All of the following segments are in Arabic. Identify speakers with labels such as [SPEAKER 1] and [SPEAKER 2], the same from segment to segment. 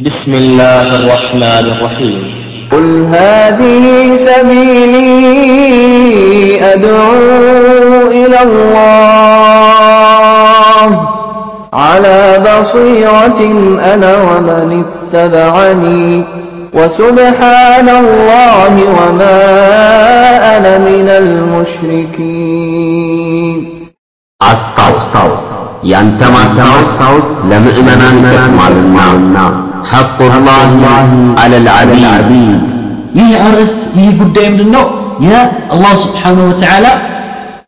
[SPEAKER 1] بسم الله الرحمن الرحيم.
[SPEAKER 2] قل هذه سبيلي أدعو إلى الله. على بصيرة أنا ومن اتبعني. وسبحان الله وما أنا من المشركين.
[SPEAKER 3] أستوصوا ينتمى أستوصوا لمؤمنا تكملنا ይጠቅማልና ሐቁላህ አለል ዓቢድ
[SPEAKER 4] ይህ አርዕስት ይህ ጉዳይ ምንድን ነው የአላህ ስብሓንሁ ወተዓላ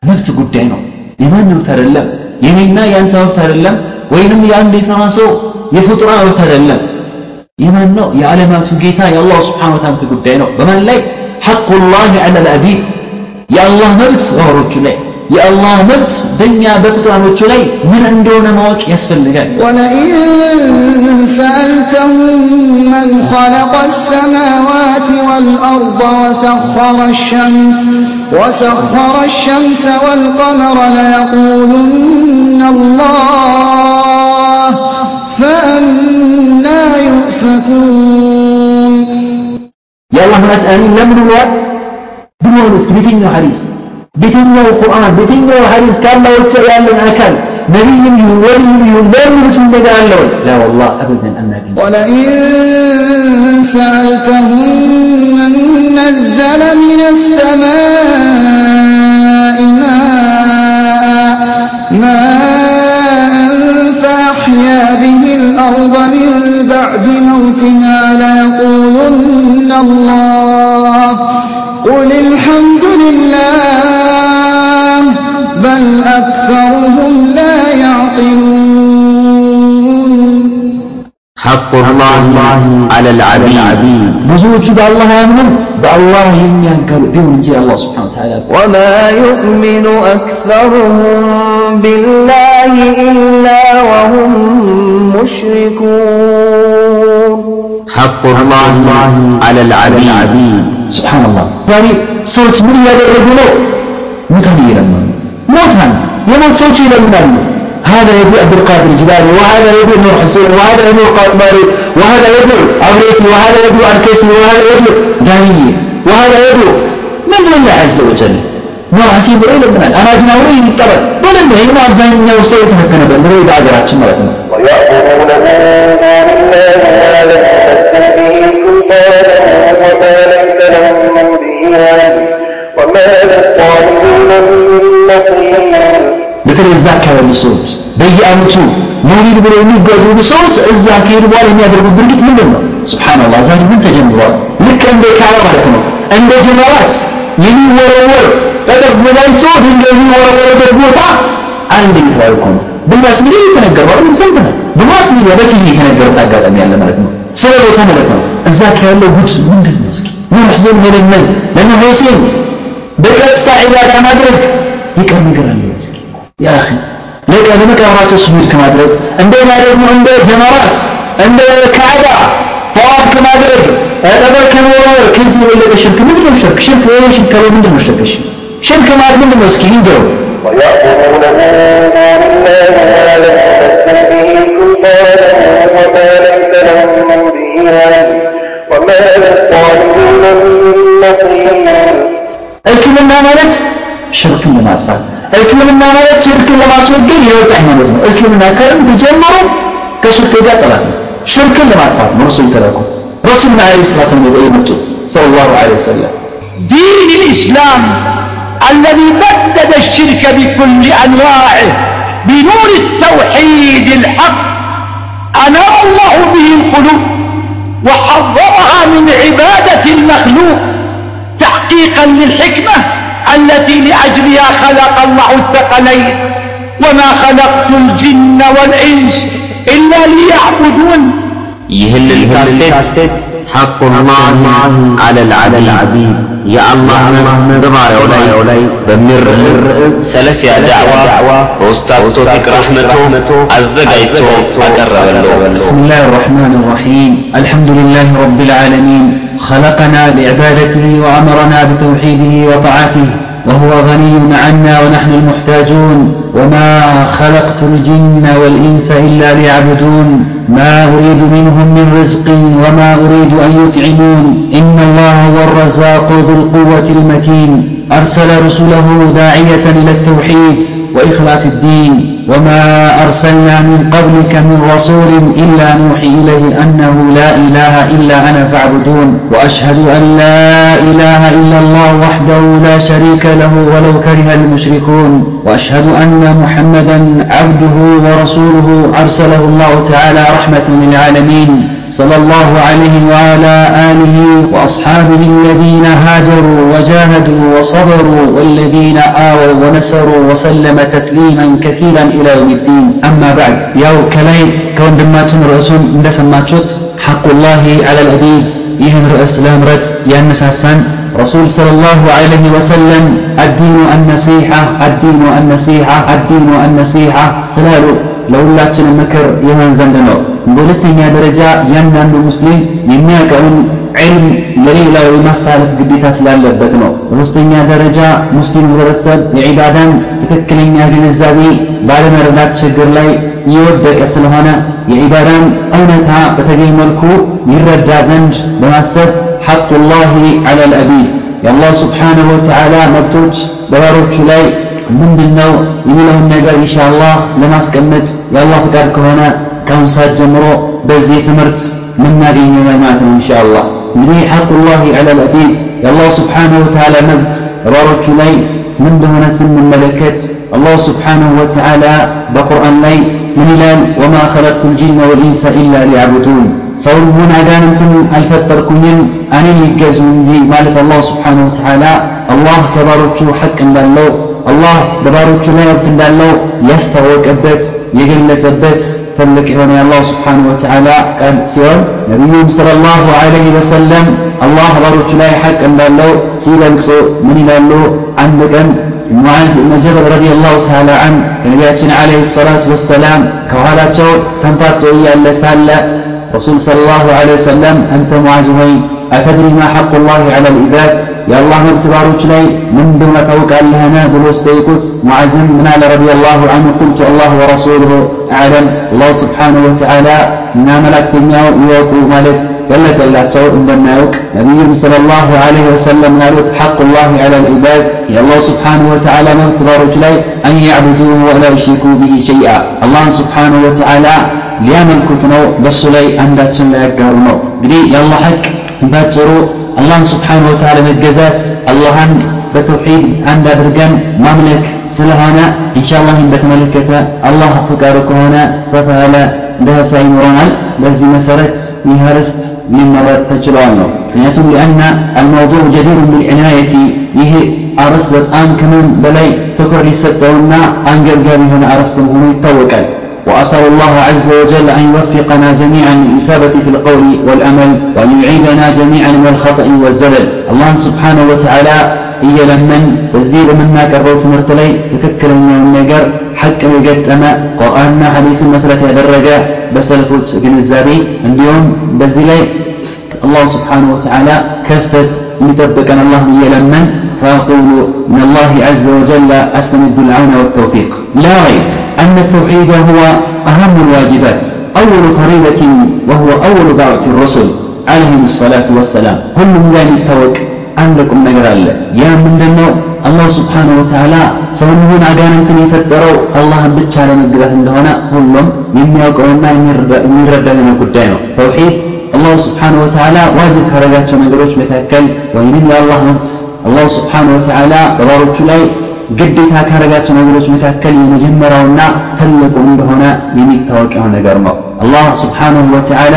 [SPEAKER 4] መብት ጉዳይ ነው የማን መብት አይደለም የኔና የአንተ መብት አይደለም ወይንም የአንድ የተራ ሰው የፍጡራ መብት አይደለም የማን ነው የዓለማቱ ጌታ የአላህ ስብሓን ወተዓላ መብት ጉዳይ ነው በማን ላይ ሐቁላህ አለል ዓቢድ የአላህ መብት በወሮቹ ላይ የአላህ መብት በእኛ በፍጡራኖቹ ላይ ምን እንደሆነ ማወቅ ያስፈልጋል
[SPEAKER 5] ولئن سألتهم من خلق السماوات والأرض وسخر الشمس وسخر الشمس والقمر ليقولن الله فأنا يؤفكون
[SPEAKER 4] የአላህ መብት አሚን ለምን ብሏል ብሏል እስኪ ቤተኛው ሐዲስ بتنو القرآن بتنو حديث كان لو تعالى أكل. نبي يهون ولي يهون لا يرسل لك لا والله أبدا أنك
[SPEAKER 5] ولئن سألتهم من نزل من السماء
[SPEAKER 3] ሐቁላህ አለል ዓቢድ
[SPEAKER 4] ብዙዎቹ በአላህ አያምኑም በአላህ የሚያንከሩ ቢሆን እንጂ አላህ ስብሓን ወተዓላ
[SPEAKER 2] وما يؤمن أكثرهم بالله إلا وهم مشركون
[SPEAKER 3] ሐቁላህ አለል ዓቢድ
[SPEAKER 4] ስብሓንላህ ዛሬ ሰዎች ምን እያደረጉ ነው ሙታን እየለመኑ ሞታን የሞት ሰዎች ይለምናሉ هذا يدعو عبد القادر الجبالي وهذا يدعو نور حسين وهذا يدعو قاطباري وهذا يدعو عبريتي وهذا يدعو الكيسي وهذا يدعو دانية وهذا يدعو من دون الله عز وجل نور حسين ብሎ ይለምናል አናጅና ብሎ ይጠበል በደንብ ይህ አብዛኛው ሰው የተፈተነበት ነው በሀገራችን ማለት ነው
[SPEAKER 6] ويأمرون من دون الله ما لم يمسك به سلطانا وما ليس لهم به علم وما للظالمين من نصير
[SPEAKER 4] በተለይ እዛ አካባቢ ሰዎች በየአመቱ መውሊድ ብለው የሚጓዙ ሰዎች እዛ ከሄዱ በኋላ የሚያደርጉት ድርጊት ምንድን ነው? ስብሓንላህ ዛሬ ምን ተጀምሯል? ልክ እንደ ካባ ማለት ነው። እንደ ጀመራት የሚወረወር ዘጋጅቶ ድንጋይ የሚወረወረበት ቦታ አንድ የተባለ እኮ ነው። በማስ ሚዲያ የተነገረ አይደል? ሰምተናል። በማስ ሚዲያ በቲቪ የተነገሩት አጋጣሚ ያለ ማለት ነው። ስለ ቦታ ማለት ነው። እዛ ያለው ጉድ ምንድን ነው? እስኪ ሕሴን መለመን ለነ ሁሴን በቀጥታ ዒባዳ ማድረግ ይቀር ነገር አለ እስኪ ያ አኺ ለቀ ለመቃብራቸው ስጁድ ከማድረግ እንደገና ደግሞ እንደ ጀመራት እንደ ካዕባ ጠዋፍ ከማድረግ ጠበር ከመወርወር ከዚህ የበለጠ ሽርክ ምንድን ነው ሽርክ ሽርክ ይሄ ሽርክ ከለው ምንድን ነው ሽርክ እሺ ሽርክ ማለት ምንድን ነው እስኪ ይንገሩ
[SPEAKER 6] ويأمرون من دون الله ما لم يمسك به سلطانا وما ليس لهم به علم وما للظالمين من نصير
[SPEAKER 4] እስልምና ማለት ሽርክን ለማጥፋት እስልምና ማለት ሽርክን ለማስወገድ የወጣ ሃይማኖት ነው እስልምና ከጥንት ጀምሮ ከሽርክ ጋር ጠላት ነው ሽርክን ለማጥፋት ነው እርሱ የተላኩት ረሱልና ዐለይሂ ሰላቱ ወሰላም የመጡት ሰለላሁ ዐለይሂ ወሰለም
[SPEAKER 7] دين الإسلام الذي بدد الشرك بكل أنواعه بنور التوحيد الحق أنار الله به القلوب وحررها من عبادة المخلوق تحقيقا للحكمة التي لأجلها خلق الله الثقلين وما خلقت الجن والإنس إلا ليعبدون.
[SPEAKER 3] يهل الكاسيت. حق الله على العبيد. የአላህ መብት በባሪያው ላይ በሚል ርዕስ ሰለፊያ ዳዕዋ በኡስታዝ ቶፊቅ ረሕመቶ አዘጋጅቶ አቀረበለው
[SPEAKER 4] بسم الله الرحمن الرحيم الحمد لله رب العالمين خلقنا لعبادته وأمرنا بتوحيده وطاعته وهو غني عنا ونحن المحتاجون وما خلقت الجن والإنس إلا ليعبدون ما أريد منهم من رزق وما أريد أن يطعمون إن الله هو الرزاق ذو القوة المتين أرسل رسله داعية إلى التوحيد وإخلاص الدين وما أرسلنا من قبلك من رسول إلا نوحي إليه أنه لا إله إلا أنا فاعبدون وأشهد أن لا إله إلا الله وحده لا شريك له ولو كره المشركون وأشهد أن محمدا عبده ورسوله أرسله الله تعالى رحمة للعالمين صلى الله عليه وعلى آله وأصحابه الذين هاجروا وجاهدوا وصبروا والذين آووا ونسروا وسلم تسليما كثيرا إلى يوم الدين. أما بعد يا كلاي كون دماتن رأسون اندسماتشوت حق الله على العبيد يهن رأس لامرت يا نساسان رسول صلى الله عليه وسلم الدين النصيحة الدين النصيحة الدين النصيحة سلالو. ለሁላችንም ምክር ይሆን ዘንድ ነው። በሁለተኛ ደረጃ እያንዳንዱ ሙስሊም የሚያውቀውን ዒልም ለሌላው የማስተላለፍ ግዴታ ስላለበት ነው። በሶስተኛ ደረጃ ሙስሊም ህብረተሰብ የዒባዳን ትክክለኛ ግንዛቤ ባለመረዳት ችግር ላይ እየወደቀ ስለሆነ የዒባዳን እውነታ በተገኝ መልኩ ይረዳ ዘንድ በማሰብ ሐቁላሂ ዐለል አቢድ የአላህ ስብሓንሁ ወተዓላ መብቶች በባሮቹ ላይ ምንድን ነው የሚለውን ነገር ኢንሻአላህ ለማስቀመጥ የአላህ ፍቃድ ከሆነ ከአሁን ሰዓት ጀምሮ በዚህ ትምህርት ምናገኘው ማለት ነው ኢንሻአላህ እንግዲህ ሐቁላሂ ዐለል አቢድ የአላህ ስብሓንሁ ወተዓላ መብት በባሮቹ ላይ ምን እንደሆነ ስንመለከት አላሁ ስብሓንሁ ወተዓላ በቁርአን ላይ ምን ይላል ወማ ኸለቅቱ ልጅነ ወልኢንሰ ኢላ ሊያዕቡዱን ሰውን ሆነ አጋንንትን አልፈጠርኩኝም እኔ ሊገዙ እንጂ ማለት አላሁ ስብሓንሁ ወተዓላ አላህ ከባሮቹ ሐቅ እንዳለው አላህ በባሮቹ ላይ መብት እንዳለው ያስታወቀበት የገለጸበት ትልቅ የሆነ የአላሁ ስብሓንሁ ወተዓላ ቃል ሲሆን ነቢዩም ሰለላሁ ዐለይሂ ወሰለም አላህ ባሮቹ ላይ ሐቅ እንዳለው ሲገልጹ ምን ይላሉ? አንድ ቀን ሙዓዝ ብን ጀበል ረዲየላሁ ተዓላ አን ከነቢያችን ዐለይሂ ሰላቱ ወሰላም ከኋላቸው ተንፋጦ እያለ ሳለ ረሱል ሰለላሁ ዐለይሂ ወሰለም አንተ ሙዓዝ ሆይ አተድሪ ማ ሐቁላሂ ዐለል ዒባድ የአላህ መብት ባሮች ላይ ምን እንደሆነ ታውቃለህን ብሎ ሲጠይቁት ሙዓዝም ምን አለ ረዲየላሁ ዐንሁ ቁልቱ አላህ ወረሱሉሁ አዕለም አላህ ስብሓንሁ ወተዓላ እና መላእክተኛው ይወቁ ማለት ገለጸላቸው እንደማያውቅ ነቢዩም ሰለላሁ ዐለይሂ ወሰለም ያሉት ሐቁላሂ ዐለል ዒባድ የአላህ ስብሓንሁ ወተዓላ መብት ባሮች ላይ አን ያዕቡዱሁ ወላ ዩሽሪኩ ቢሂ ሸይአ አላህን ስብሓንሁ ወተዓላ ሊያመልኩት ነው በእሱ ላይ አንዳችን ላይ ያጋሩ ነው እንግዲህ የአላህ ሐቅ ባጭሩ አላህን ስብሓንሁ ወተዓላ መገዛት አላህን በተውሒድ አንድ አድርገን ማምለክ ስለሆነ ኢንሻአላህ ይህን በተመለከተ አላህ ፍቃዱ ከሆነ ሰፋ ያለ ደረሳ ይኖረናል። በዚህ መሰረት ይህ ርዕስት ሊመረጥ ተችሏል ነው። ምክንያቱም ሊአነ አልመውዱዕ ጀዲሩን ቢልዕናየቲ ይህ አርዕስት በጣም ከምን በላይ ትኩረት ሊሰጠውና አንገብጋቢ የሆነ አርዕስት መሆኑ ይታወቃል። وأسأل الله عز وجل أن يوفقنا جميعا للإصابة في القول والأمل وأن يعيدنا جميعا من الخطأ والزلل الله سبحانه وتعالى እየለመን በዚህ በምናቀርበው ትምህርት ላይ ትክክለኛውን ነገር ሐቅ የገጠመ ቁርአንና ሐዲስን መሰረት ያደረገ በሰልፎች ግንዛቤ እንዲሁም በዚህ ላይ አላህ ስብሓንሁ ወተዓላ ከስተት የሚጠብቀን አላህ እየለመን فأقول من الله عز وجل أستمد العون والتوفيق لا ريب أن التوحيد هو أهم الواجبات أول فريضة وهو أول دعوة الرسل عليهم الصلاة والسلام كل من التوكل አንድ ቁም ነገር አለ። ያ ምንድነው? አላህ ስብሓነሁ ወተዓላ ሰውን ይሁን አጋንንትን የፈጠረው አላህን ብቻ ለመግዛት እንደሆነ ሁሉም የሚያውቀውና የሚረዳ የሆነ ጉዳይ ነው። ተውሂድ አላሁ ስብሓነሁ ወተዓላ ዋጅብ ካረጋቸው ነገሮች መካከል ወይንም የአላህ መብት አላሁ ስብሓነሁ ወተዓላ በባሮቹ ላይ ግዴታ ካረጋቸው ነገሮች መካከል የመጀመሪያውና ትልቁ እንደሆነ የሚታወቅ የሆነ ነገር ነው። አላህ ስብሓነሁ ወተዓላ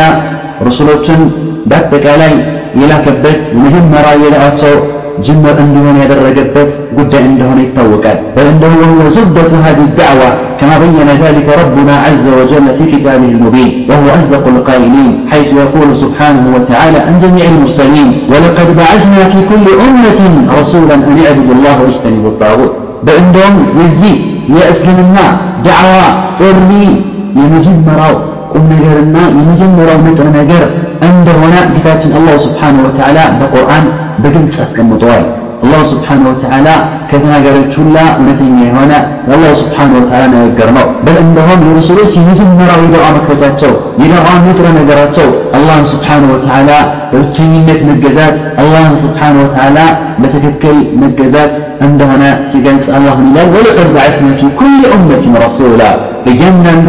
[SPEAKER 4] ረሱሎችን በአጠቃላይ የላከበት የመጀመሪያ የዳዓቸው ጅምር እንዲሆን ያደረገበት ጉዳይ እንደሆነ ይታወቃል። በል እንደሁ ወሁወ ዙበቱ هذه الدعوة كما بين ذلك ربنا عز وجل في كتابه المبين وهو أصدق القائلين حيث يقول سبحانه وتعالى عن جميع المرسلين ولقد بعثنا في كل أمة رسولا أن اعبدوا الله واجتنبوا الطاغوت በእንደውም የዚህ የእስልምና ዳዕዋ ጥሪ የመጀመሪያው ቁም ነገርና የመጀመሪያው ንጥረ ነገር እንደሆነ ጌታችን አላህ ስብሓነሁ ወተዓላ በቁርአን በግልጽ አስቀምጠዋል። አላህ ስብሓን ወተዓላ ከተናገረች ሁላ እውነተኛ የሆነ የአላህ ስብሓን ወተዓላ ንግግር ነው። በል እንደውም የረሱሎች የመጀመሪያው የደዋ መክፈቻቸው የደዋ ንጥረ ነገራቸው አላህን ስብሓን ወተዓላ በብቸኝነት መገዛት አላህን ስብሓን ወተዓላ በትክክል መገዛት እንደሆነ ሲገልጽ አላህ ይላል ወለቀድ በዐስና ፊ ኩል ኡመትን ረሱላ በእያንዳንዱ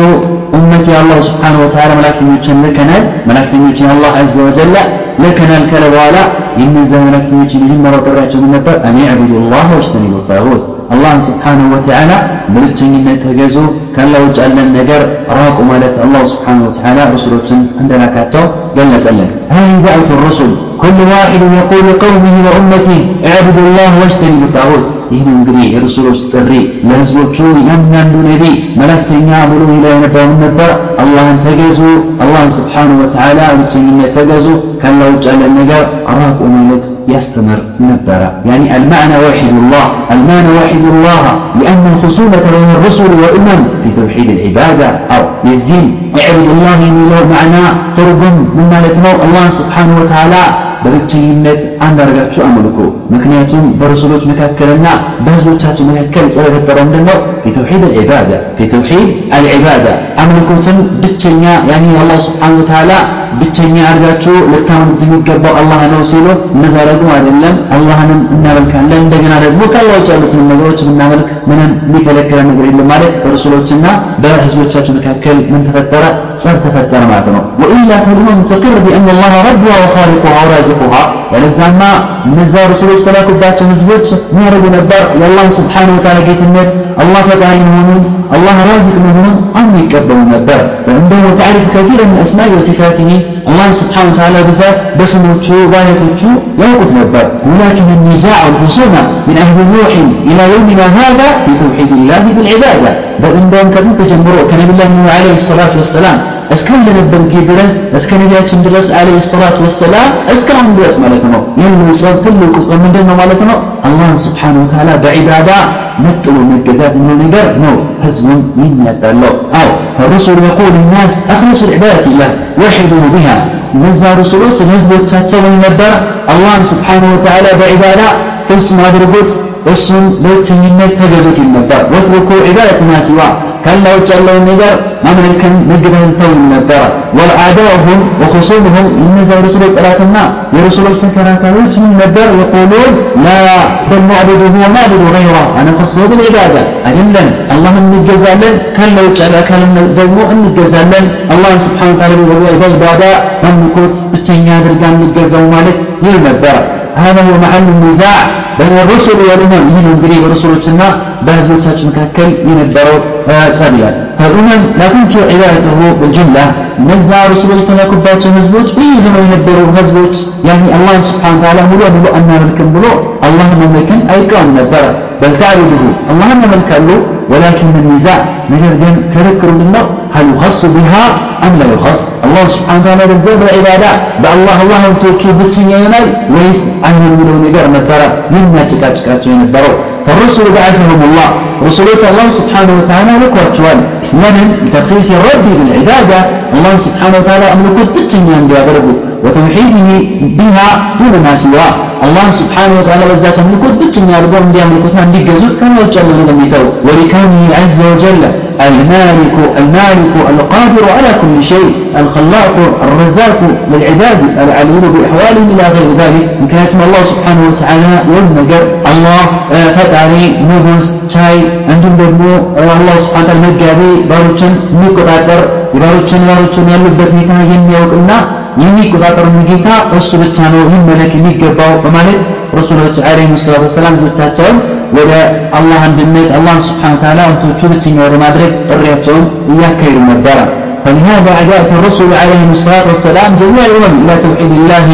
[SPEAKER 4] ኡመት የአላህ ስብሓን ወተዓላ መላእክተኞችን ልከናል መላእክተኞችን አላህ አዘ ወጀለ ልከናል ካለ በኋላ የእነዚያ መላእክተኞች የመጀመሪያው ጥሪያቸው ምን ነበር? አን ዕቡዱ ላህ ወጅተኒቡ ጣጉት አላህን ስብሓንሁ ወተዓላ በብቸኝነት ተገዙ፣ ካላ ውጭ ያለን ነገር ራቁ ማለት አላህ ስብሓንሁ ወተዓላ ረሱሎችን እንደላካቸው ገለጸልን። هذه دعوة الرسل كل واحد يقول لقومه وأمته اعبدوا الله واجتنبوا الطاغوت ይህ ነው እንግዲህ የረሱሎች ጥሪ ለህዝቦቹ እያንዳንዱ ነቢ መላእክተኛ ብሎ ይላ የነበረውን ነበር አላህን ተገዙ አላህን ስብሓንሁ ወተዓላ ብቸኝነት ተገዙ ካላ ውጭ ያለን ነገር ራቁ ማለት ያስተምር ነበረ يعني المعنى وحد الله المعنى وحد الله لأن الخصومة بين الرسل والأمم في توحيد العبادة. أو للزين اعبد الله من له معناه ترب مما يتمر الله سبحانه وتعالى በብቸኝነት አንድ አድርጋችሁ አምልኩ። ምክንያቱም በረሱሎች መካከልና በህዝቦቻቸው መካከል ስለፈጠረው ምንድን ነው? ፊተውሒድ አልዒባዳ ፊተውሒድ አልዒባዳ አምልኮትን ብቸኛ ያኒ አላህ ስብሓነሁ ወተዓላ ብቸኛ አድርጋችሁ ልታምኑት የሚገባው አላህ ነው ሲሉ እነዛ አይደለም አላህንም እናመልካለን እንደገና ደግሞ ከአላህ ውጭ ያሉትን ነገሮች ብናመልክ ምንም የሚከለክለን ነገር የለም ማለት በረሱሎችና በህዝቦቻቸው መካከል ምን ተፈጠረ? ጸብ ተፈጠረ ማለት ነው። ወኢላ ፈልመም ተቅር ቢአን አላህ ረቡሃ ወኻሊቁሃ ወራዚቁሃ ያለዛማ እነዛ ረሱሎች ተላኩባቸው ህዝቦች ምን ያደርጉ ነበር? የአላህን ስብሓነሁ ወተዓላ ጌትነት አላህ ፈጣሪ መሆኑን አላህ ራዚቅ መሆኑን አምነው ይቀበሉ ነበር። እንደውም ወተዕሪፍ ከቲር ምን አስማኢ ወሲፋቲሂ አላህን ስብሓነሁ ወተዓላ ብዛት በስሞቹ ባይነቶቹ ያውቁት ነበር። ወላኪን النزاع والخصومة من أهل نوح إلى يومنا هذا في توحيد الله بالعبادة بل እንደውም ከጥንት ጀምሮ ከነቢላህ ኑህ ዓለይሂ ሰላቱ ወሰላም እስከለነበር ጊዜ ድረስ እስከ ነቢያችን ድረስ አለይሂ ሰላቱ ወሰላም እስካሁን ድረስ ማለት ነው። ይህን ጸብ ትልቁ ጸብ ምንድን ነው ማለት ነው? አላህን ስብሓነሁ ወተዓላ በዒባዳ ነጥሎ መገዛት የሚለው ነገር ነው ህዝቡን የሚያጣለው። አዎ ፈሩሱል የቁል ናስ አኽሊሱ ልዕባደት ላህ ወሒዱ ቢሃ እነዛ ሩሱሎች ለህዝቦቻቸው ምን ነበር? አላህን ስብሓነሁ ወተዓላ በዒባዳ ፍጹም አድርጎት እሱን በብቸኝነት ተገዙት ይል ነበር። ወትሩኩ ዒባደት ማ ሲዋ ካላ ውጭ ያለውን ነገር ማምለክን መገዛትን ተው ነበረ። ወልአዳኡሁም ወኹሱሙሁም እነዛ የረሱሎች ጠላትና የረሱሎች ተከራካሪዎች ምን ነበር? የቁሉን ላ በል ናዕቡዱሁ ወናዕቡዱ ገይራ አነፈስሁ ብልዒባዳ አይደለም አላህን እንገዛለን ካላ ውጭ ያለ አካልም ደግሞ እንገዛለን አላህን ስብሓነ ወተዓላ በዒባዳ አምልኮት ብቸኛ አድርጋ እንገዛው ማለት ይል ነበረ። هذا هو محل النزاع بين الرسل والأمم ይህ ነው እንግዲህ በረሱሎችና በህዝቦቻቸው መካከል የነበረው ጸብ ይላል። فالأمم لا تنكر عبادته بالجملة እነዛ ረሱሎች ተላኩባቸው ህዝቦች በየዘመኑ የነበሩ ህዝቦች ያኒ አላህን ስብሓነ ወተዓላ ሙሉ በሙሉ አናመልክም ብሎ አላህን መመለክን አይቃወም ነበረ። በል ተዕቡዱሁ አላህን ያመልካሉ ولكن النزاع ነገር ግን ክርክሩ ምንድነው? هل يخص بها أم لا يخص؟ الله سبحانه وتعالى بزاد العبادة بأ الله الله أن بتين يناي ويس أن يقولوا نجار مبارا مما تكاتك كاتش ينبرو فالرسل بعثهم الله. رسولة الله سبحانه وتعالى لك لكواتشوان لمن لتخصيص الرب بالعبادة الله سبحانه وتعالى أملكت بتين ينبرو وتوحيده بها دون ما سواه. الله سبحانه وتعالى بذات ملكوت بتنيا ربهم دي ملكوتنا دي جزوت كما يجعل لنا ميتو ولكانه عز وجل. المالك المالك القادر على كل شيء الخلاق الرزاق للعباد العليم بأحوالهم إلى غير ذلك من كانت الله سبحانه وتعالى والنجر الله ፈጣሪ ንጉስ ቻይ እንዲሁም ደግሞ አላህ ስብሐነ ወተዓላ መጋቢ ባሮችን የሚቆጣጠር የባሮችን ባሮችን ያሉበት ሁኔታ የሚያውቅና የሚቆጣጠር ጌታ እሱ ብቻ ነው ሊመለክ የሚገባው በማለት ረሱሎች ዓለይሂ ሰላቱ ወሰላም ልጆቻቸውን ወደ አላህ አንድነት አላህ ስብሐነ ወተዓላ እንቶቹ ብቸኛ ወደ ማድረግ ጥሪያቸውን እያካሄዱ ነበረ። فلهذا عداءة الرسل عليهم الصلاة والسلام جميع الأمم إلى توحيد الله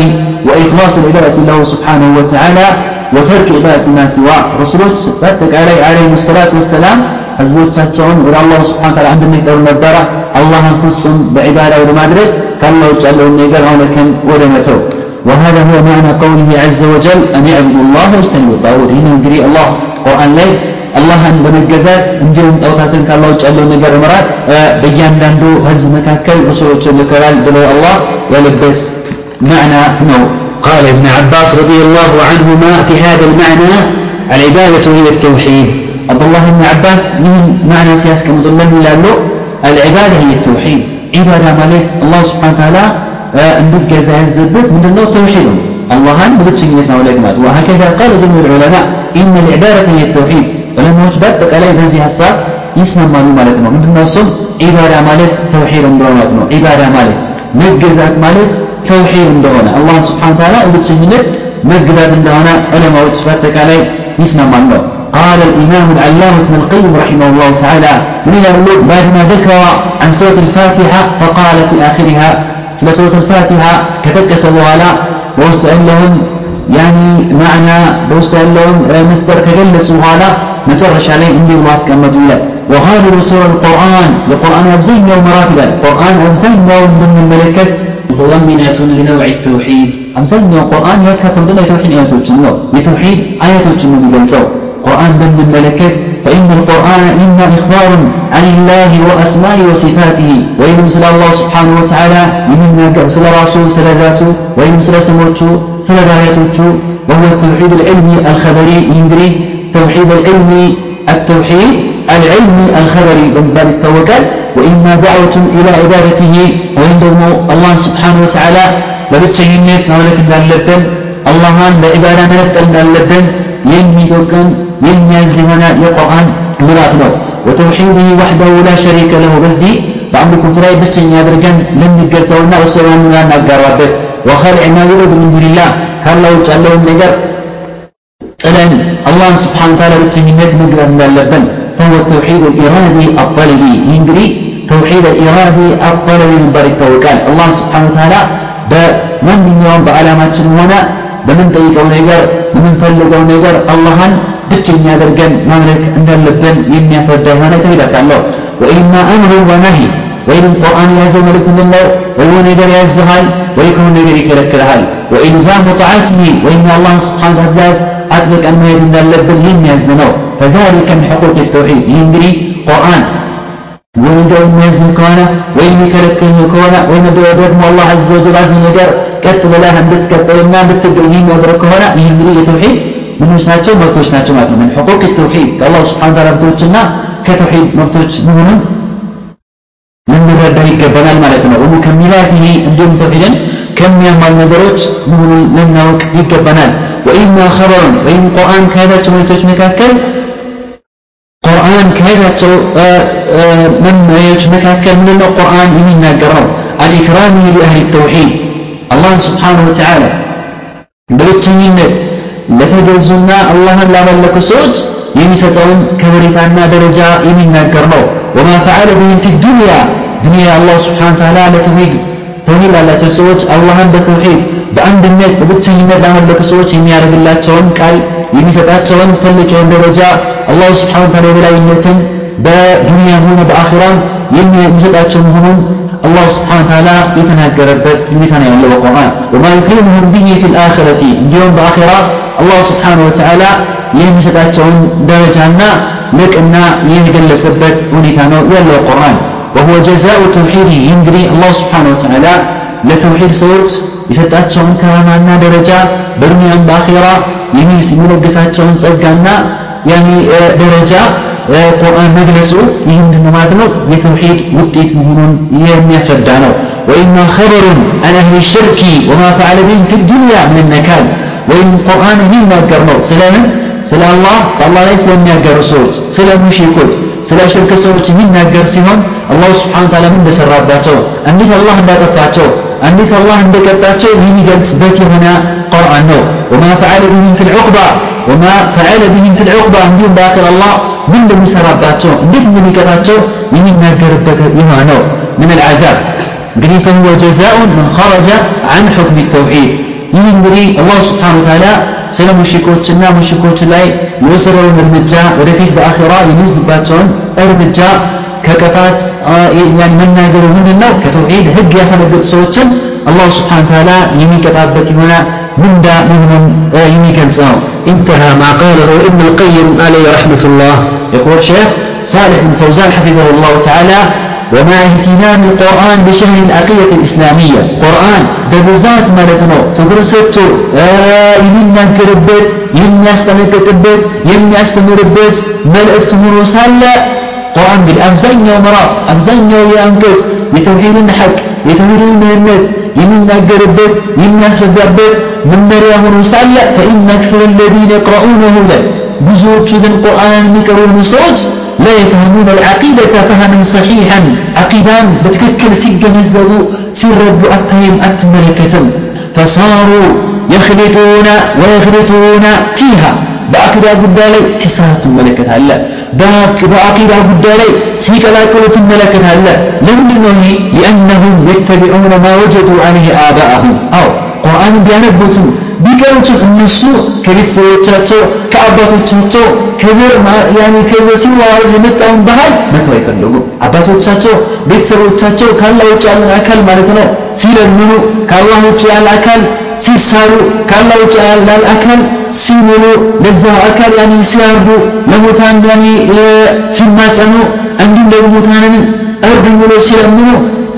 [SPEAKER 4] وإخلاص العبادة له سبحانه وتعالى وترك عبادة ما سواه رسولك فتك عليه عليه الصلاة والسلام ህዝቦቻቸውን ወደ አላሁ ስብሓነ ወተዓላ አንድነት ይጠሩ ነበረ። አላህን ፍጹም በዒባዳ ወደ ማድረግ ከአላህ ውጭ ያለውን ነገር አምልከን ወደ መተው وهذا هو معنى قوله عز وجل أن يعبدوا الله واجتنبوا الطاغوت هنا እንግዲህ አላህ ቁርአን ላይ አላህን በመገዛት እንዲሁም ጣዖታትን ካላህ ውጭ ያለውን ነገር መራት በእያንዳንዱ ህዝብ መካከል ረሱሎችን ልከናል ብሎ አላህ ያለበት ማዕና ነው قال ابن عباس رضي الله عنهما في هذا المعنى العبادة هي التوحيد عبد الله بن عباس من معنى سياس كما ظلنا له العبادة هي التوحيد عبادة مالت الله سبحانه وتعالى እንዲገዛ ያዘበት ምንድነው ተውሂድ ነው አላህን በብቸኝነት ማምለክ ማለት وهكذا قال جميع العلماء إن العبادة هي التوحيد ዑለማዎች በአጠቃላይ በዚህ ሀሳብ ይስማማሉ ማለት ነው ምንድነው እሱም ዒባዳ ማለት ተውሂድ እንደሆነ ማለት ነው ዒባዳ ማለት መገዛት ማለት ተውሂድ እንደሆነ አላህ ስብሓን ታላ ብቸኝነት መገዛት እንደሆነ ዑለማዎች በአጠቃላይ ይስማማሉ قال الإمام العلامة ابن القيم رحمه الله تعالى من يقول بعدما ذكر عن سورة الفاتحة فقال في آخرها سورة الفاتحة كتكس بوالا ووسط لهم يعني معنى بوسط لهم مستر كجلس بوالا مجرش عليه عندي واسك أما وغالب سورة القرآن القرآن أبزين يوم مراتبا القرآن أبزين يوم ضمن الملكة. متضمنة لنوع التوحيد. يوم القرآن يكتب لنا توحيد آيات الجنة لتوحيد آيات الجنة بجلسة قرآن ضمن الملكات فإن القرآن إما إخبار عن الله وأسمائه وصفاته وإن مثل الله سبحانه وتعالى من سل رسول سل ذاته وإن مثل سموته سل ذاته وهو التوحيد العلمي الخبري ينبري توحيد العلم التوحيد العلمي الخبري باب التوكل وإما دعوة إلى عبادته وإن الله سبحانه وتعالى በብቸኝነት ማምለክ እንዳለብን አላህን በዒባዳ መለጠል እንዳለብን የሚጠቅም የሚያዝ የሆነ የቁርአን ምዕራፍ ነው ወተውሒድህ ወሕደሁ ላ ሸሪከ ለሁ በዚህ በአምልኮቱ ላይ ብቸኛ አድርገን ልንገዛውና እሱ ማንና እናጋራበት ወኸልዕ ማ ዩዑድ ምን ዱንላህ ካላህ ውጭ ያለውን ነገር ጥለን አላህን ስብሓን ታላ ብቸኝነት መግዛት እንዳለብን فهو التوحيد الإرادي الطلبي ينجري توحيد الإرادي الطلبي من بار التوكل الله سبحانه وتعالى በማንኛውም በዓላማችን ሆነ በምንጠይቀው ነገር በምንፈልገው ነገር አላህን ብቸኛ አድርገን ማምለክ እንዳለብን የሚያስረዳ የሆነ ተይላቃለሁ ወኢማ አምሩ ወነሂ ወይም ቁርአን የያዘው መልእክት ምንድን ነው ወይ ነገር ያዝሃል ወይ ከሆነ ነገር ይከለክልሃል ወኢልዛሙ ጣዓቲሂ ወይም የአላህን ስብሓን ትእዛዝ አጥብቀን ማየት እንዳለብን የሚያዝ ነው ፈዛሊከ ምን ሕቁቅ ተውሒድ ይህ እንግዲህ ቁርአን ወንጀል የሚያዝን ከሆነ ወይም የሚከለክል ከሆነ ወይም ደግሞ አላህ አዘ ወጀል አዘ ነገር ቀጥ ብለህ እንድትቀጥልና እንድትገኝ የሚያደርግ ከሆነ ይህ እንግዲህ የተውሒድ ምኖች ናቸው መብቶች ናቸው ማለት ነው ምን ሕቁቅ ተውሒድ ከአላህ ስብሓን ታላ መብቶችና ከተውሒድ መብቶች መሆኑን ልንረዳ ይገባናል ማለት ነው ወሙከሚላትህ እንዲሁም ተውሒድን ከሚያሟሉ ነገሮች መሆኑን ልናውቅ ይገባናል ወኢማ ኸበሩን ወይም ቁርአን ከያዛቸው መልእክቶች መካከል ቁርአን ከያዛቸው መመሪያዎች መካከል ምንድነው ቁርአን የሚናገረው አልኢክራሚ ሊአህሊ ተውሒድ አላህን ስብሓንሁ ወተዓላ በብቸኝነት ለተገዙና አላህን ላመለኩ ሰዎች የሚሰጠውን ከበሬታና ደረጃ የሚናገር ነው። ወማ ፈዓለ ብህም ፊ ዱንያ ዱንያ አላህ ስብሓን ተዓላ ለተውሂድ ተውሂድ ላላቸው ሰዎች አላህን በተውሂድ በአንድነት በብቸኝነት ላመለኩ ሰዎች የሚያደርግላቸውን ቃል የሚሰጣቸውን ትልቅ የሆነ ደረጃ አላሁ ስብሓን ታላ የበላይነትን በዱንያም ሆነ በአኺራም የሚሰጣቸው መሆኑን አላሁ ስብሓን ታላ የተናገረበት ሁኔታ ነው ያለው በቁርአን ወማ ዩክሪሙሁም ብሂ ፊ ልአኽረቲ እንዲሁም በአኺራ አላሁ ስብሓን ወተዓላ የሚሰጣቸውን ደረጃና ልቅና የገለጸበት ሁኔታ ነው ያለው ቁርአን وهو جزاء توحيده ينجري الله سبحانه وتعالى ለተውሂድ ሰዎች የሰጣቸውን ከራማና ደረጃ በዱንያም በአኺራ የሚለግሳቸውን ጸጋና ያኒ ደረጃ ቁርአን መግለጹ ይህ ምንድን ማለት ነው የተውሂድ ውጤት መሆኑን የሚያስረዳ ነው ወኢማ ኸበሩን አን አህሊ ሽርኪ ወማ ፈዓለ ቢህም ፊ ዱንያ ምን ነካል ወይም ቁርአን የሚናገር ነው ስለምን ስለ አላህ በአላህ ላይ ስለሚያገሩ ሰዎች ስለ ሙሽሪኮች ስለ ሽርክ ሰዎች የሚናገር ሲሆን አላሁ ስብሓን ታላ ምን እንደሰራባቸው እንዴት አላህ እንዳጠፋቸው እንዴት አላህ እንደቀጣቸው የሚገልጽበት የሆነ ቁርአን ነው ወማ ፈዓለ ብህም ፊ ልዑቅባ ወማ ፈዓለ ብህም ፊ ልዑቅባ እንዲሁም በአክር አላህ ምን እንደሚሰራባቸው እንዴት እንደሚቀጣቸው የሚናገርበት የሆነ ነው ምን አልዓዛብ እንግዲህ ፈሁወ ጀዛኡን ምን ኸረጀ አን ሑክም ተውሒድ ይህ እንግዲህ አላሁ ስብሓን ወተዓላ ስለ ሙሽኮችና ሙሽኮች ላይ የወሰደውን እርምጃ ወደፊት በአኺራ የሚወስድባቸውን እርምጃ ከቅጣት ያን መናገሩ ምንድን ነው ከተውሒድ ህግ ያፈነገጡ ሰዎችን አላሁ ስብሓን ተዓላ የሚቀጣበት የሆነ ምንዳ መሆኑን የሚገልጽ ነው
[SPEAKER 3] انتهى ما قاله ابن القيم عليه رحمة الله
[SPEAKER 4] يقول الشيخ صالح بن فوزان حفظه الله تعالى ومع اهتمام القرآن بشهر العقيدة الإسلامية قرآن ببزات مالتنا تقرسته يمنا كربت يمنا استمكتبت يمنا استمربت ملئت مرسالة قرآن بالأمزين ومراء أمزين يأنكس يتوحيد الحق يتوحيد المهمت يمنا قربت يمنا شدبت من مريم مرسالة فإن أكثر الذين يقرؤونه له بزوج القرآن مكرون صوت لا يفهمون العقيدة فهما صحيحا. عقيدان بتككل سيجنزبوا سيربوا أتهم أتملكة فصاروا يخلطون ويخلطون فيها. بعقيدة قدالي سيسارة ملكة الله በአቂዳ ጉዳይ ላይ ሲቀላቅሉ ትመለከታለህ ለምንድን ነው ይሄ ሊአነሁም የተቢዑነ ማ ወጀዱ አለይህ አባአሁም አዎ ቁርአንን ቢያነቡትም ቢቀሩትም እነሱ ከቤተሰቦቻቸው ከአባቶቻቸው ከዘር ያኔ ከዘር ሲዋሃድ የመጣውን ባህል መተው አይፈልጉም። አባቶቻቸው ቤተሰቦቻቸው ካላህ ውጭ ያለን አካል ማለት ነው ሲለምኑ ካላህ ውጭ ያለ አካል ሲሳሉ ካላህ ውጭ ያለ አካል ሲምሉ ለዛ አካል ያኔ ሲያርዱ ለሙታን ያኔ ሲማጸኑ እንዲሁም ደግሞ ሙታንን እርዱ ብሎ ሲለምኑ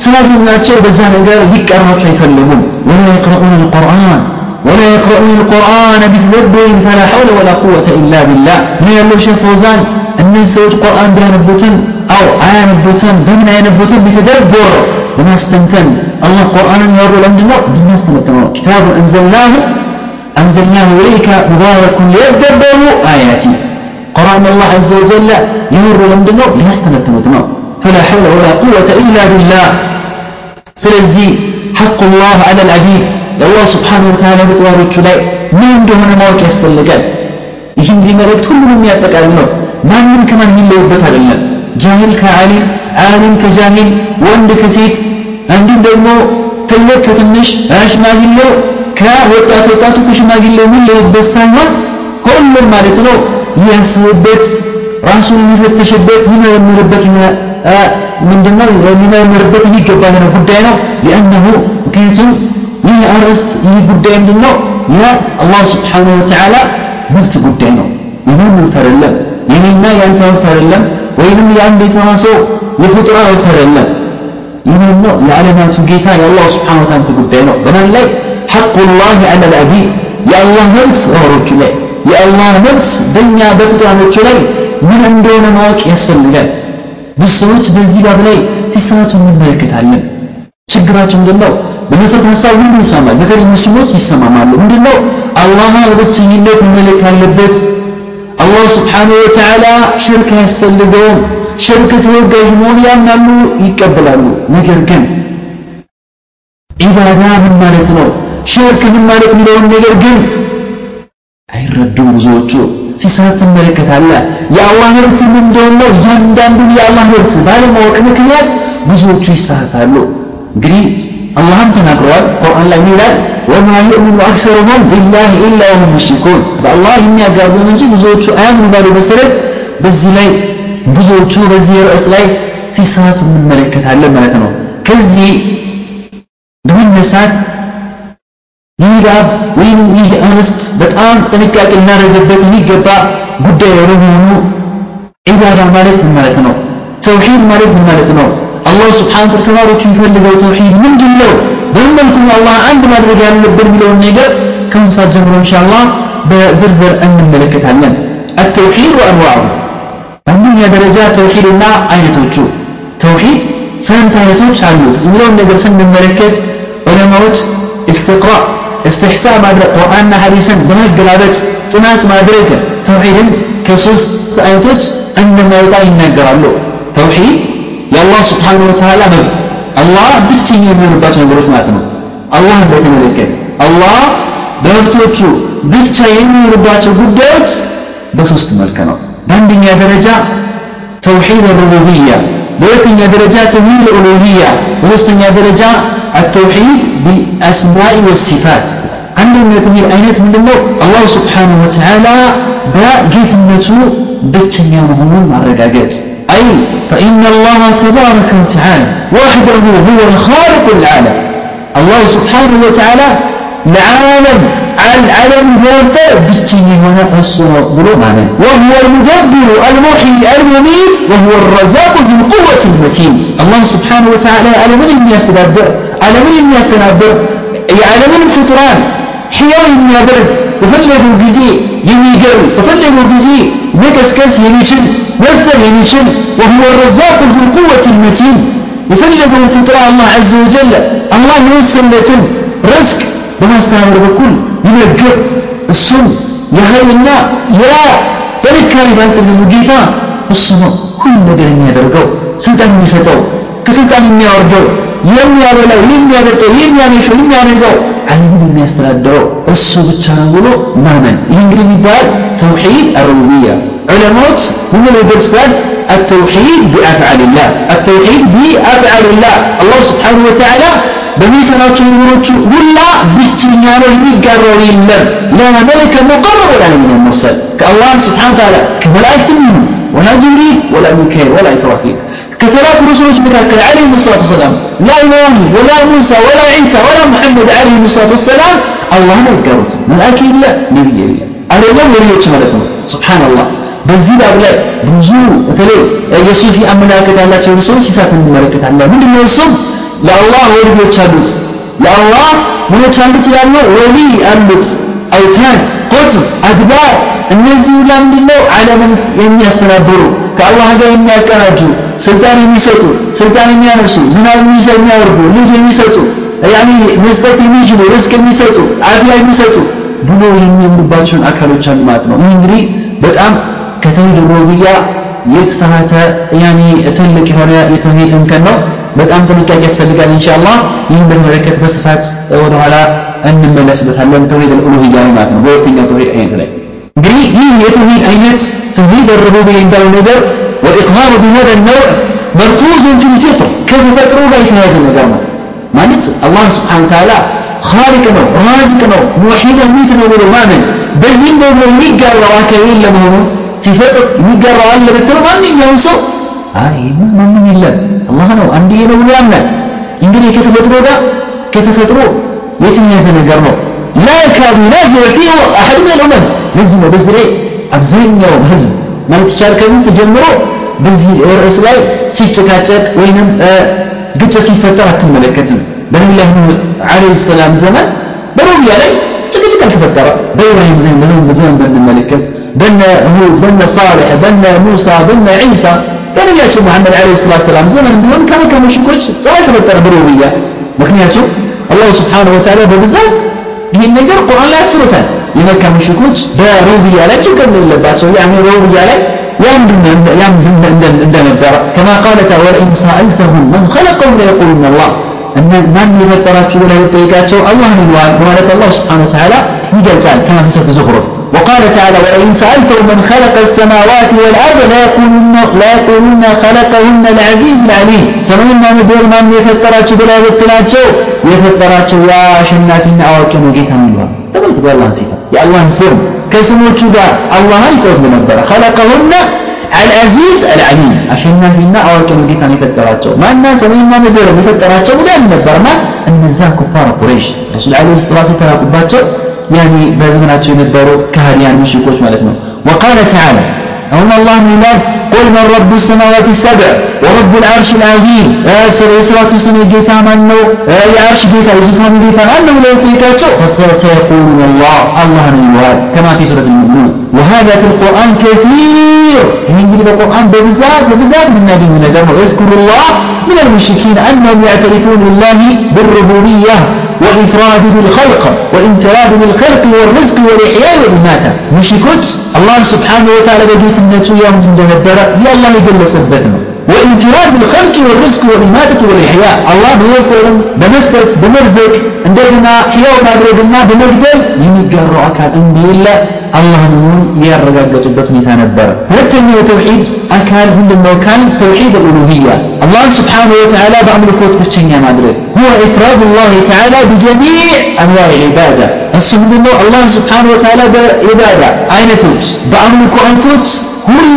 [SPEAKER 4] ስላገኟቸው በዛ ነገር ሊቀርባቸው አይፈልጉም። ወላ የቅረኡን አልቁርአን ولا يقرؤون القرآن بتدبر فلا حول ولا قوة إلا بالله. من يلو فوزان أن سوج قرآن بيانبوتن أو عيانبوتن بمن عيانبوتن بتدبر وما استمتن الله قرآن يورو لمدنا بما استمتن كتاب أنزلناه أنزلناه إليك مبارك ليتدبروا آياتي. قرآن الله عز وجل يورو لمدنا ليستمتن فلا حول ولا قوة إلا بالله. سلزي ሐቁላህ አለል አቢድ የአላህ ስብሓን ወተዓላ በጥባሮቹ ላይ ምን እንደሆነ ማወቅ ያስፈልጋል። ይህ እንግዲህ መልእክት ሁሉንም የሚያጠቃልል ነው። ማንም ከማን የሚለይበት አይደለም። ጃሂል ከአሊም አሊም ከጃሂል ወንድ ከሴት እንዲሁም ደግሞ ትልቅ ከትንሽ ሽማግሌው ከወጣት ወጣቱ ከሽማግሌው የሚለይበት ሳይሆን ሁሉም ማለት ነው ያስብበት ራሱን የሚፈተሽበት ይመረምርበት ምንድነው ሊመረምርበት የሚገባ ነው ጉዳይ ነው ሊአነሁ ምክንያቱም ይህ አርዕስት ይህ ጉዳይ ምንድነው የአላህ ስብሓንሁ ወተዓላ መብት ጉዳይ ነው የማን መብት አይደለም የኔና የአንተ መብት አይደለም ወይንም የአንድ የተዋሰው የፍጡራ መብት አይደለም የማን ነው የዓለማቱ ጌታ የአላህ ስብሓንሁ ወተዓላ ጉዳይ ነው በማን ላይ حق الله على العبيد يا الله مبت ወሮቹ ላይ የአላህ መብት በእኛ በፍጡራኖቹ ላይ ምን እንደሆነ ማወቅ ያስፈልጋል ብዙ ሰዎች በዚህ ባብ ላይ ሲሳቱ እንመለከታለን። ችግራቸው ምንድነው? በመሰረተ ሀሳብ ሁሉ ይስማማል። በተለይ ሙስሊሞች ይሰማማሉ ምንድነው? አላህ በብቸኝነት መመለክ አለበት። አላህ ስብሓንሁ ወተዓላ ሽርክ አያስፈልገውም። ሽርክ ተወጋጅ መሆን ያምናሉ ይቀበላሉ። ነገር ግን ዒባዳ ምን ማለት ነው? ሽርክ ምን ማለት የሚለውን ነገር ግን አይረዱም ብዙዎቹ ሲሳት ትመለከታለህ። የአላህ መብት ምን እንደሆነ እያንዳንዱን የአላህ መብት ባለማወቅ ምክንያት ብዙዎቹ ይሳሳታሉ። እንግዲህ አላህም ተናግረዋል። ቁርአን ላይ ይላል? ወማ ዩእሚኑ አክሰሩሁም ቢላህ ኢላ ወሁም ሙሽሪኩን። በአላህ የሚያጋሩን እንጂ ብዙዎቹ አያምኑ ባሉ መሰረት በዚህ ላይ ብዙዎቹ በዚህ ርዕስ ላይ ሲሳቱ እንመለከታለን ማለት ነው። ከዚህ በመነሳት ይህ ባብ ወይም ይህ አርዕስት በጣም ጥንቃቄ ልናደርግበት የሚገባ ጉዳይ በመሆኑ ዒባዳ ማለት ምን ማለት ነው ተውሂድ ማለት ምን ማለት ነው አላህ ስብሓን ከተባሮቹ የሚፈልገው ተውሂድ ምንድን ነው በምን መልኩ አላህ አንድ ማድረግ ያለብን የሚለውን ነገር ከምን ሰዓት ጀምሮ ኢንሻአላህ በዝርዝር እንመለከታለን التوحيد وانواعه አንደኛ ደረጃ ተውሂድና አይነቶቹ ተውሂድ ስንት አይነቶች አሉት የሚለውን ነገር ስንመለከት ዑለማዎች استقراء እስትሕሳ ማድረግ ቁርአንና ሐዲስን በመገላበጥ ጥናት ማድረግ ተውሂድን ከሶስት አይነቶች እንደማይወጣ ይናገራሉ ተውሒድ የአላህ ስብሓን ወተዓላ መብት አላህ ብቸኛ የሚሆንባቸው ነገሮች ማለት ነው። አላህ እንደተመለከተ አላህ በመብቶቹ ብቻ የሚሆንባቸው ጉዳዮች በሶስት መልክ ነው። በአንደኛ ደረጃ ተውሂድ ሩቡብያ በሁለተኛ ደረጃ ተውሂድ ኡሉሂያ በሶስተኛ ደረጃ التوحيد بالأسماء والصفات عندما يتوحيد أينات من الله الله سبحانه وتعالى بقيت النتو بتشنيا مهمون مع الرقاقات أي فإن الله تبارك وتعالى وحده هو الخالق العالم الله سبحانه وتعالى ለዓለም ዓለም መወጠር ብቸኛ የሆነ እሱ ነው ብሎ ማመን وهو المدبر المحيي المميت وهو الرزاق ذو القوة المتين الله سبحانه وتعالى ዓለምን የሚያስተዳድር ዓለምን የሚያስተናብር የዓለምን ፍጡራን ሕያው የሚያደርግ በፈለገው ጊዜ የሚገርም በፈለገው ጊዜ መቀስቀስ የሚችል መፍጠር የሚችል وهو الرزاق ذو القوة المتين የፈለገውን ፍጡር አላህ عز وجل አላህ የወሰለትን ርዝቅ በማስተናበር በኩል ይመግብ። እሱም የኃይልና ያ በልካሪ ጌታ እሱ ነው ሁሉ ነገር የሚያደርገው ስልጣን የሚሰጠው ከስልጣን የሚያወርደው የሚያበላው የሚያጠጣው የሚያመሸው የሚያነጋው ዓለምን የሚያስተዳድረው እሱ ብቻ ነው ብሎ ማመን። ይህ እንግዲህ የሚባል ተውሒድ አሩቡብያ ዑለማዎች ምን ብለው ይገልጻል التوحيد بأفعال الله التوحيد بأفعال الله الله سبحانه وتعالى በሚሰራቸው ነገሮች ሁላ ብቸኛ ነው የሚጋራው የለም ላ መለከ ሙቀረብ ወላ ነቢይ ሙርሰል ከአላህ ስብሓን ተዓላ ከመላእክትም ይሁን ወላ ጅብሪል ወላ ሚካኤል ወላ ኢስራፊል ከተላኩ ረሱሎች መካከል ዓለይሂም ሰላቱ ወሰላም ላ ኢብራሂም ወላ ሙሳ ወላ ዒሳ ወላ ሙሐመድ ዓለይሂም ሰላቱ ወሰላም አላህን አይጋሩትም መልአክ የለ ነቢይ የለ አይደለም ወሊዮች ማለት ነው ሱብሓነላህ በዚህ ባብ ላይ ብዙ በተለይ የሱፊ አመለካከት ያላቸውን ሰዎች ሲሳት እንመለከታለን። ምንድነው እሱም ለአላህ ወልዮች አሉት። ለአላህ ምኖች አሉት ይላሉ? ወሊ አሉት። አውታት ቁጥብ አድባር እነዚህ ሁላ ምንድነው? ዓለምን የሚያስተናብሩ ከአላህ ጋር የሚያቀናጁ ስልጣን የሚሰጡ ስልጣን የሚያነሱ ዝናብ የሚያወርዱ ልጅ የሚሰጡ ያኒ መስጠት የሚችሉ ርስቅ የሚሰጡ አፍያ የሚሰጡ ብሎ የሚያምኑባቸውን አካሎች አሉ ማለት ነው። ይህ እንግዲህ በጣም ከተውሂድ ሩቡብያ የተሳሳተ ያኒ ትልቅ የሆነ የተውሂድ እንከን ነው በጣም ጥንቃቄ ያስፈልጋል ኢንሻአላህ ይህን በተመለከተ በስፋት ወደኋላ እንመለስበታለን ተውሂድ አልኡሉሂያ ማለት ነው በሁለተኛው ተውሂድ አይነት ላይ እንግዲህ ይህ የተውሂድ አይነት ተውሂድ الربوبية የሚባለው ነገር والإقرار بهذا النوع مركوز في الفطر ከተፈጥሮ ጋር የተያያዘ ነገር ነው ማለት አላህ ስብሓን ተዓላ ኻሊቅ ነው ራዚቅ ነው ሙሒድ ሚት ነው ብሎ ማመን በዚህም ደግሞ የሚጋራው አካል የለ መሆኑ ሲፈጥር የሚጋራው አለ ብትለው ማንኛውም ሰው አይ ማንም የለም። አላህ ነው አንድዬ ነው ብሎ ያምናል። እንግዲህ ከተፈጥሮ ጋር ከተፈጥሮ የተያያዘ ነገር ነው? ላ የካዱ ናዚዕ ፊህ አሐድ ምን ልኡመም ለዚህ ነው በዚህ ላይ አብዛኛው ህዝብ ማለት ይቻል ከምን ተጀምሮ በዚህ ርዕስ ላይ ሲጨቃጨቅ ወይንም ግጭት ሲፈጠር አትመለከትም። በነቢላህ ኑህ ዓለይሂ ሰላም ዘመን በሩቢያ ላይ ጭቅጭቅ አልተፈጠረ በኢብራሂም ዘመን ብንመለከት በነ ሁድ በነ ሳሌሕ በነ ሙሳ በነ ዒሳ በነቢያችን መሐመድ ዓለይሂ ሰላቱ ሰላም ዘመን ቢሆን ከመካ ሙሽኮች ጸብ አልተፈጠረ በሩቢያ ምክንያቱም አላሁ ስብሓነሁ ወተዓላ በብዛት ይህን ነገር ቁርአን ላይ ያስፍሩታል የመካ ሙሽኮች በሩቢያ ላይ ችግር የሌለባቸው ያኔ በሩቢያ ላይ እንደነበረ ከማ ቃለ ተዓላ ወለኢን ሰአልተሁም መን ኸለቀሁም ለየቁሉነ አላህ ማን የፈጠራችሁ ብለህ ብትጠይቃቸው አላህን ይለዋል በማለት አላህ ስብሓነሁ ወተዓላ ይገልጻል ከማ ፊ ሱረቱ ዙኽሩፍ وقال تعالى ولئن سألتهم من خلق السماوات والأرض ليقولن ليقولن خلقهن العزيز العليم. سمعنا مدير من يفتراتشو بلا يفتراتشو يفتراتشو يا شنافين أواكي نجيتا من الله تبالك الله نسيتا يا الله سر. دا الله يتوب نبرا خلقهن العزيز العليم. عشان ما فينا أول كان جيت أنا فتراتو ما الناس مين ما بدهم يفتراتو بدا من نبر ما؟ النزا كفار قريش. رسول الله صلى الله عليه يعني بازمناتو ينبروا كهديان مشيكوش مالتنا. وقال تعالى أن الله من قل من رب السماوات السبع ورب العرش العظيم سرات سمي جيتا من نو يا عرش جيتا يزفان جيتا من نو لو تيكاتشو فسيقولون الله الله نيوال كما في سورة المؤمنون وهذا في القرآن كثير ينجل القرآن ببزات ببزات من نادي من الدم يذكر الله من المشركين أنهم يعترفون لله بالربوبية وإفراد بالخلق وإنفراد بالخلق والرزق والإحياء والإماتة مش كنت الله سبحانه وتعالى بجيت النتو يوم دون الدرع يا الله يقل سبتنا وإنفراد بالخلق والرزق والإماتة والإحياء. الله بيوترم بمسترس بمرزق عندنا حياء ما بردنا بمجدل يمي قرعك الأنبياء. እንደሌለ አላህን ያረጋገጡበት ሁኔታ ነበረ ሁለተኛው የተውሂድ አካል ምንድነው ካል ተውሂድ الألوهية الله سبحانه وتعالى በአምልኮት ብቸኛ ማድረግ هو إفراد الله تعالى بجميع أنواع العبادة እሱ ምንድነው አላህ ስብሓን ወተዓላ በኢባዳ አይነቶች በአምልኮ አይነቶች كل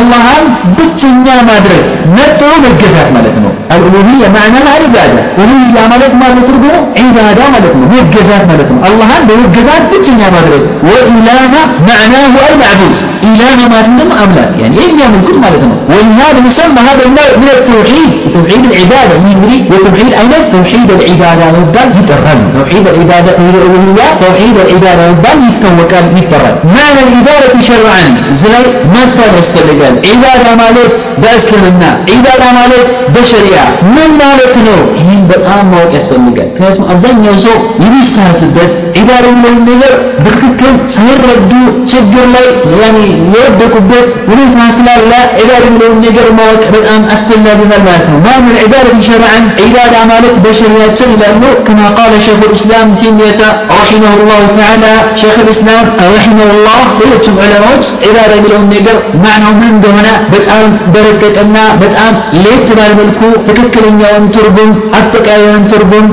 [SPEAKER 4] الله بتشنيا ما أدري نتلو بجسات مالتنا الألوهية معنى العبادة ألوهية مالت ما نترجو عبادة مالتنا بجسات مالتنا الله بجسات بتشنيا ما أدري وإلهنا معناه أي معبود إلهنا ما عندنا أملا يعني إيه يا ملكوت مالتنا ولهذا مسمى هذا النوع من التوحيد توحيد العبادة يمري وتوحيد أين توحيد العبادة ربنا يترن توحيد العبادة الألوهية توحيد العبادة ربنا يتوكل يترن معنى العبادة شرعا زي ما سفر يستلقال عبادة مالت بأسلمنا عبادة مالت بشريعة من مالت نو ይህን በጣም ማወቅ ያስፈልጋል ምክንያቱም አብዛኛው ሰው የሚሳሳትበት ዒባዳ የሚለውን ነገር በትክክል ሳይረዱ ችግር ላይ ያኔ የወደቁበት ሁኔታ ስላለ ዒባዳ የሚለውን ነገር ማወቅ በጣም አስፈላጊ ይሆናል ማለት ነው ما من عبادة شرعا عبادة مالت بشريات لأنه كما قال شيخ الإسلام تيمية رحمه الله تعالى شيخ الإسلام رحمه الله ሌሎችም ዑለማዎች ዒባዳ የሚለውን ነገር ማዕናው ምን እንደሆነ በጣም በረቀቀና በጣም ለየት ባለ መልኩ ትክክለኛውን ትርጉም አጠቃላዩን ትርጉም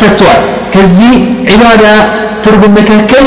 [SPEAKER 4] ሰጥተዋል ከዚህ ዒባዳ ትርጉም መካከል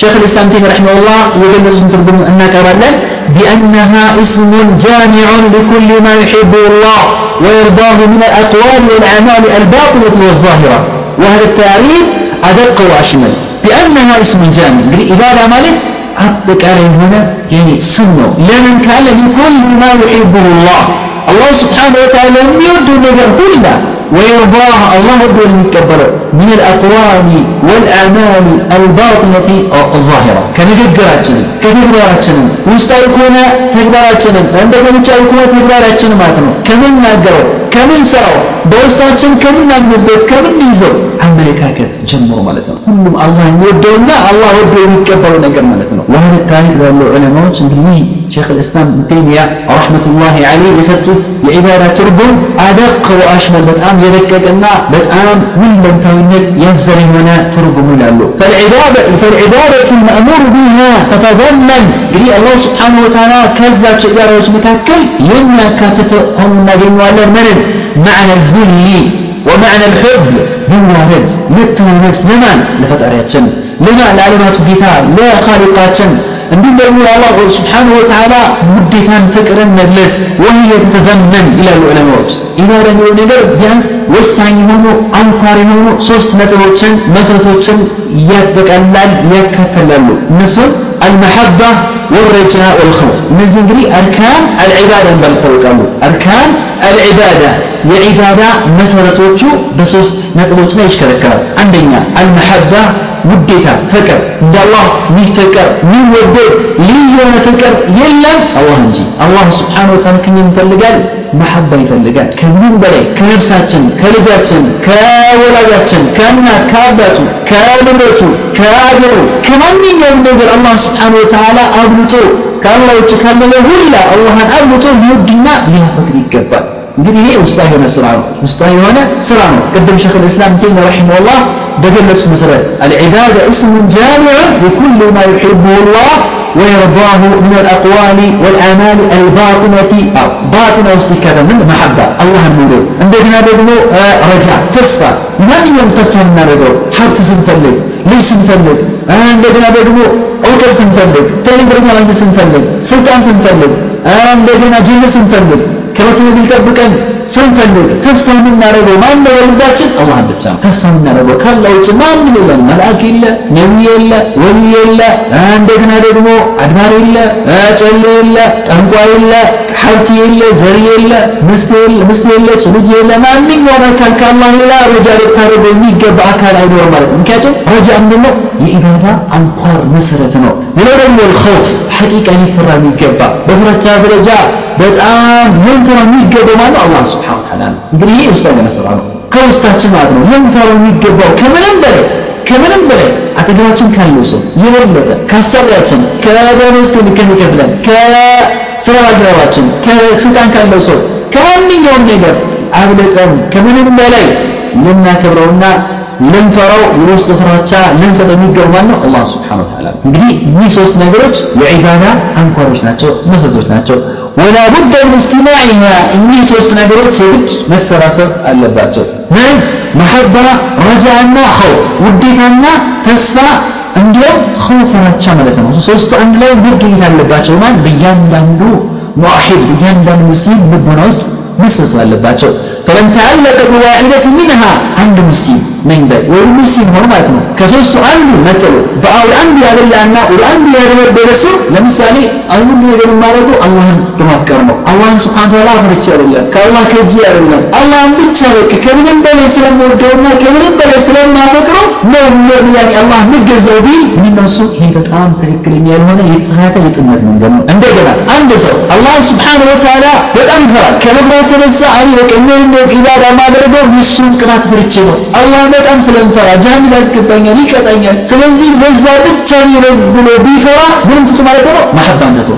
[SPEAKER 4] شيخ الإسلام تيمية رحمه الله يجلس ترجم أنك رلل بأنها اسم جامع لكل ما يحبه الله ويرضاه من الأقوال والأعمال الباطنة والظاهرة وهذا التعريف أدق وأشمل بأنها اسم جامع إبادة مالت عليه هنا يعني سنة لمن كان لكل ما يحبه الله. الله سبحانه وتعالى يرد النجر كله ويرضاها. الله يقول المتكبر من الأقوال والأعمال الباطنة الظاهرة. كنجراتنا كتكبراتنا وستايكونا تكبراتنا عندك متشايكونا تكبراتنا ماتنا. كمن ناقروا ከምንሰራው በውስጣችን ከምናምንበት ከምንይዘው አመለካከት ጀምሮ ማለት ነው። ሁሉም አላህ የሚወደውና አላህ ወዶ የሚቀበለው ነገር ማለት ነው። ወህል ታሪክ ያሉ ዑለማዎች እንግዲህ ሼክ ልእስላም ተይሚያ ረሕመቱላሂ ዐለይህ የሰጡት የዒባዳ ትርጉም አደቅ ወአሽመል በጣም የደቀቀና በጣም ሁለንታዊነት ያዘለ የሆነ ትርጉም ይላሉ። ፈልዒባደቱ ልመእሙር ቢሃ ተተዘመን እንግዲህ አላህ ስብሓን ወተዓላ ከዛቸው ዒባዳዎች መካከል የሚያካትት ሆኖ እናገኘዋለን ምንን معنى الذل ومعنى الحب من وارد متنس لمن لفترياتشن لما لعلمات ጌታ ለኻሊቃችን እንዲሁም ደግሞ አላህ ስብሓንሁ ወተዓላ ውዴታን ፍቅርን መግለጽ ወህየ ተተዘመን ይላሉ ዑለማዎች ኢባዳ የሚለው ነገር ቢያንስ ወሳኝ የሆኑ አንኳር የሆኑ ሶስት ነጥቦችን መሰረቶችን ያጠቃላል ያካተላሉ እነሱም አልመሐባ ወረጃ ወልኸውፍ እነዚህ እንግዲህ አርካን አልዒባዳ እንዳሉ ይታወቃሉ አርካን አልዒባዳ የዒባዳ መሰረቶቹ በሶስት ነጥቦች ላይ ይሽከረከራል አንደኛ አልመሐባ ውዴታ ፍቅር እንደ አላህ የሚፈቀር የሚወደድ ልዩ የሆነ ፍቅር የለም አላህ እንጂ አላህ ስብሓን ወተዓላ ከኛ ይፈልጋል መሐባ ይፈልጋል። ከምንም በላይ ከነፍሳችን ከልጃችን ከወላጃችን ከእናት ከአባቱ ከንብረቱ ከአገሩ ከማንኛውም ነገር አላህ ስብሓን ወተዓላ አብልጦ ከአላህ ውጭ ካለለ ሁላ አላህን አብልጦ ሊወድና ሊያፈቅር ይገባል እንግዲህ ይሄ ውስጣዊ የሆነ ስራ ነው ውስጣዊ የሆነ ስራ ነው ቅድም ሸክ ልእስላም ተይሚያ ረሒመሁላህ በገለጹ መሰረት አልዒባዳ እስም ጃሚዕ لكل ما يحبه الله ويرضاه من الأقوال والأعمال الباطنة أو باطنة واستكادة من محبة الله المولد عندنا بدمو رجاء تسفى ما يوم تسفى من الرجل حبت سنفلق ليش سنفلق عندنا بدمو أوكل سنفلق تلين برمى عند سنفلق سلطان سنفلق عندنا جنة سنفلق ከመቶ ቢጠብቀን ስንፈልግ ተስፋ የምናደርገው ማን ነው? በልባችን አላህ ብቻ ነው። ተስፋ የምናደርገው ካላ ውጭ ማንም የለም። መልአክ የለ ነቢይ የለ ወሊ የለ እንደገና ደግሞ አድባር የለ ጨሌ የለ ጠንቋይ የለ ሀብት የለ ዘር የለ ምስት የለች ልጅ የለ ማንኛውም አካል ከአላህ ሌላ ረጃ ልታደርገው የሚገባ አካል አይኖርም ማለት ነው። ምክንያቱም ረጃ ምንድን የኢባዳ አንኳር መሰረት ነው። ሌላው ደግሞ ልኸውፍ ሐቂቃ ሊፈራ የሚገባ በፍራቻ ደረጃ በጣም ልንፈራ የሚገባው ማለት አላህ ስብሓን ወተዓላ ነው። እንግዲህ ይህ ያለ ስራ ነው። ከውስጣችን ማለት ነው። ልንፈራ የሚገባው ከምንም በላይ ከምንም በላይ አጠገባችን ካለው ሰው የበለጠ ከአሰሪያችን ከደሞዝ ከሚከፍለን ከስራ ባልደረባችን ከስልጣን ካለው ሰው ከማንኛውም ነገር አብለጠን ከምንም በላይ ልናከብረውና ልንፈራው የውስጥ ፍራቻ ልንሰጥ የሚገባ ነው? አላህ ስብሓን ወተዓላ እንግዲህ እኒህ ሶስት ነገሮች የዒባዳ አንኳሮች ናቸው መሰረቶች ናቸው ወላ ቡደ ምን እስትማዕሃ እኒህ ሶስት ነገሮች የግድ መሰባሰብ አለባቸው። ምን መሐባ ረጃና ኸውፍ ውዴታና ተስፋ እንዲሁም ኸውፍ ፍራቻ ማለት ነው። ሶስቱ አንድ ላይ መገኘት አለባቸው ማለት በእያንዳንዱ ሙዋሂድ በእያንዳንዱ ሙስሊም ልቦና ውስጥ መሰብሰብ አለባቸው فمن تعلق بواحدة منها عند مسلم من بل والمسلم هو ماتنا كسوست عنه نتلو بأول أنبياء بالله والأنبياء بالرسول لمثالي أول يقول ما رضو الله كما فكرنا الله سبحانه وتعالى فرچ الله كالله كجي الله الله بتشارك كمن بل سلام ودونا كمن بل سلام ما فكروا ነው يعني الله የሚገዛው ቢል እነሱ ይሄ በጣም ትክክለኛ ያልሆነ የተሳሳተ የጥመት መንገድ ነው እንደገና አንድ ሰው አላህ Subhanahu Wa Ta'ala በጣም ይፈራል ከመፍራት የተነሳ አሪ በቀኝ ነው ኢባዳ ማድረገው የሱን ቅጣት ፍርቼ ነው። አላህ በጣም ስለምፈራ ጀሃነም ያስገባኛል ይቀጣኛል። ስለዚህ ለዛ ብቻ ነው ብሎ ቢፈራ ምን ትቶ ማለት ነው? መሐባን ትቶ።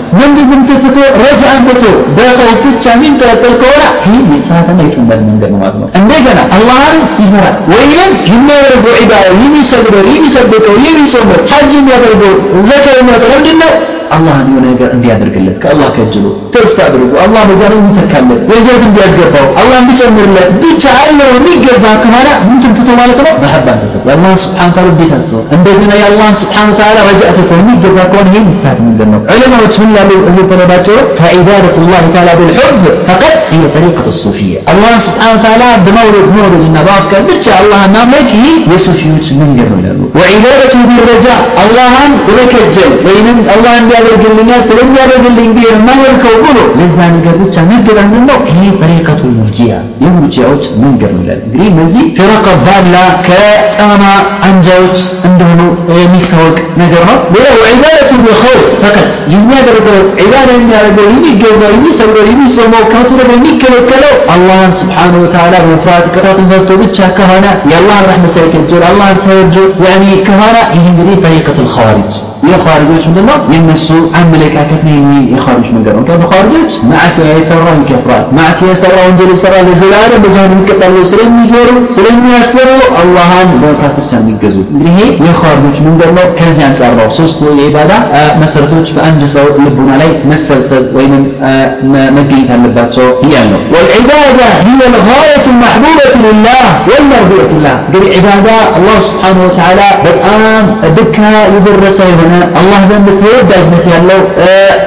[SPEAKER 4] ምን ትቶ ረጃን ትቶ በኸውፍ ብቻ የሚንጠለጠል ከሆነ ይህ የተሳሳተና የጥመት መንገድ ነው ማለት ነው። እንደገና አላህን ይፈራል። ወይም የሚያደርገው ኢባዳ የሚሰግደው የሚሰብከው የሚጾመው ሐጅ የሚያደርገው ዘካ የሚያደርገው ምንድነው አላህን የሆነ ነገር እንዲያደርግለት ከአላህ ከጅሎ ተስፋ አድርጎ አላህ በዛ ላይ የሚተካለት ወጀት እንዲያስገባው አላህ እንዲጨምርለት ብቻ አይለው የሚገዛ ከሆነ ምን ትቶ ማለት ነው መሐባን ትቶ የአላህ ስብሓን ታላ ቤት ትቶ እንደገና የአላህ ስብሓን ታላ ረጃ ትቶ የሚገዛ ከሆነ ይህ ምትሳት መንገድ ነው ዑለማዎች ምን ያሉ እዚህ ተነባቸው ፈዒባደቱ ላህ ታላ ብልሑብ ፈቀጥ هي طريقة الصوفية الله سبحانه وتعالى بمورد مورد إن بافكر بتشا الله نامك هي يسوفيوت من يرون وعبادته بالرجاء الله ولكجل وإن ያደርግልኛል ስለዚህ ያደርግልኝ ብዬ የማደርገው ብሎ ለዛ ነገር ብቻ መገዛት ነው ይሄ ጠሪቀቱ ሙርጂያ የሙርጂያዎች መንገድ ይላል እንግዲህ እነዚህ ፊረቀ ባላ ከጠማ አንጃዎች እንደሆኑ የሚታወቅ ነገር ነው ሌላው ዒባደቱ ቢኸውፍ ፈቀት የሚያደርገው ዒባዳ የሚያደርገው የሚገዛው የሚሰብረው የሚሰማው ከፍርድ የሚከለከለው አላህን ስብሓን ወተዓላ በመፍራት ቅጣቱን ፈርቶ ብቻ ከሆነ የአላህን ረሕመት ሳይከጀል አላህን ሳይወድ ያኒ ከሆነ ይህ እንግዲህ ጠሪቀቱ ልኸዋሪጅ የኻሪጆች ምንድነው የነሱ አመለካከት ነው ይሄ የኻሪጅ መንገድ ነው ከዚህ ኻሪጆች ማዕሲያ የሰራ ይከፍራል ማዕሲያ የሰራ ወንጀል የሰራ ለዘላለም በጀሃነም ይቀጣል ስለሚፈሩ ስለሚያስቡ አላህን በመፍራት ብቻ የሚገዙት እንግዲህ ይሄ የኻሪጆች መንገድ ነው ከዚህ አንጻር ነው ሶስቱ የኢባዳ መሰረቶች በአንድ ሰው ልቡና ላይ መሰብሰብ ወይንም መገኘት አለባቸው እያል ነው والعبادة هي الغاية المحبوبة لله والمرضية له እንግዲህ ዒባዳ አላህ ስብሓነሁ ወተዓላ በጣም ድካ የደረሰ የሆነ الله زند تود أجنت يالله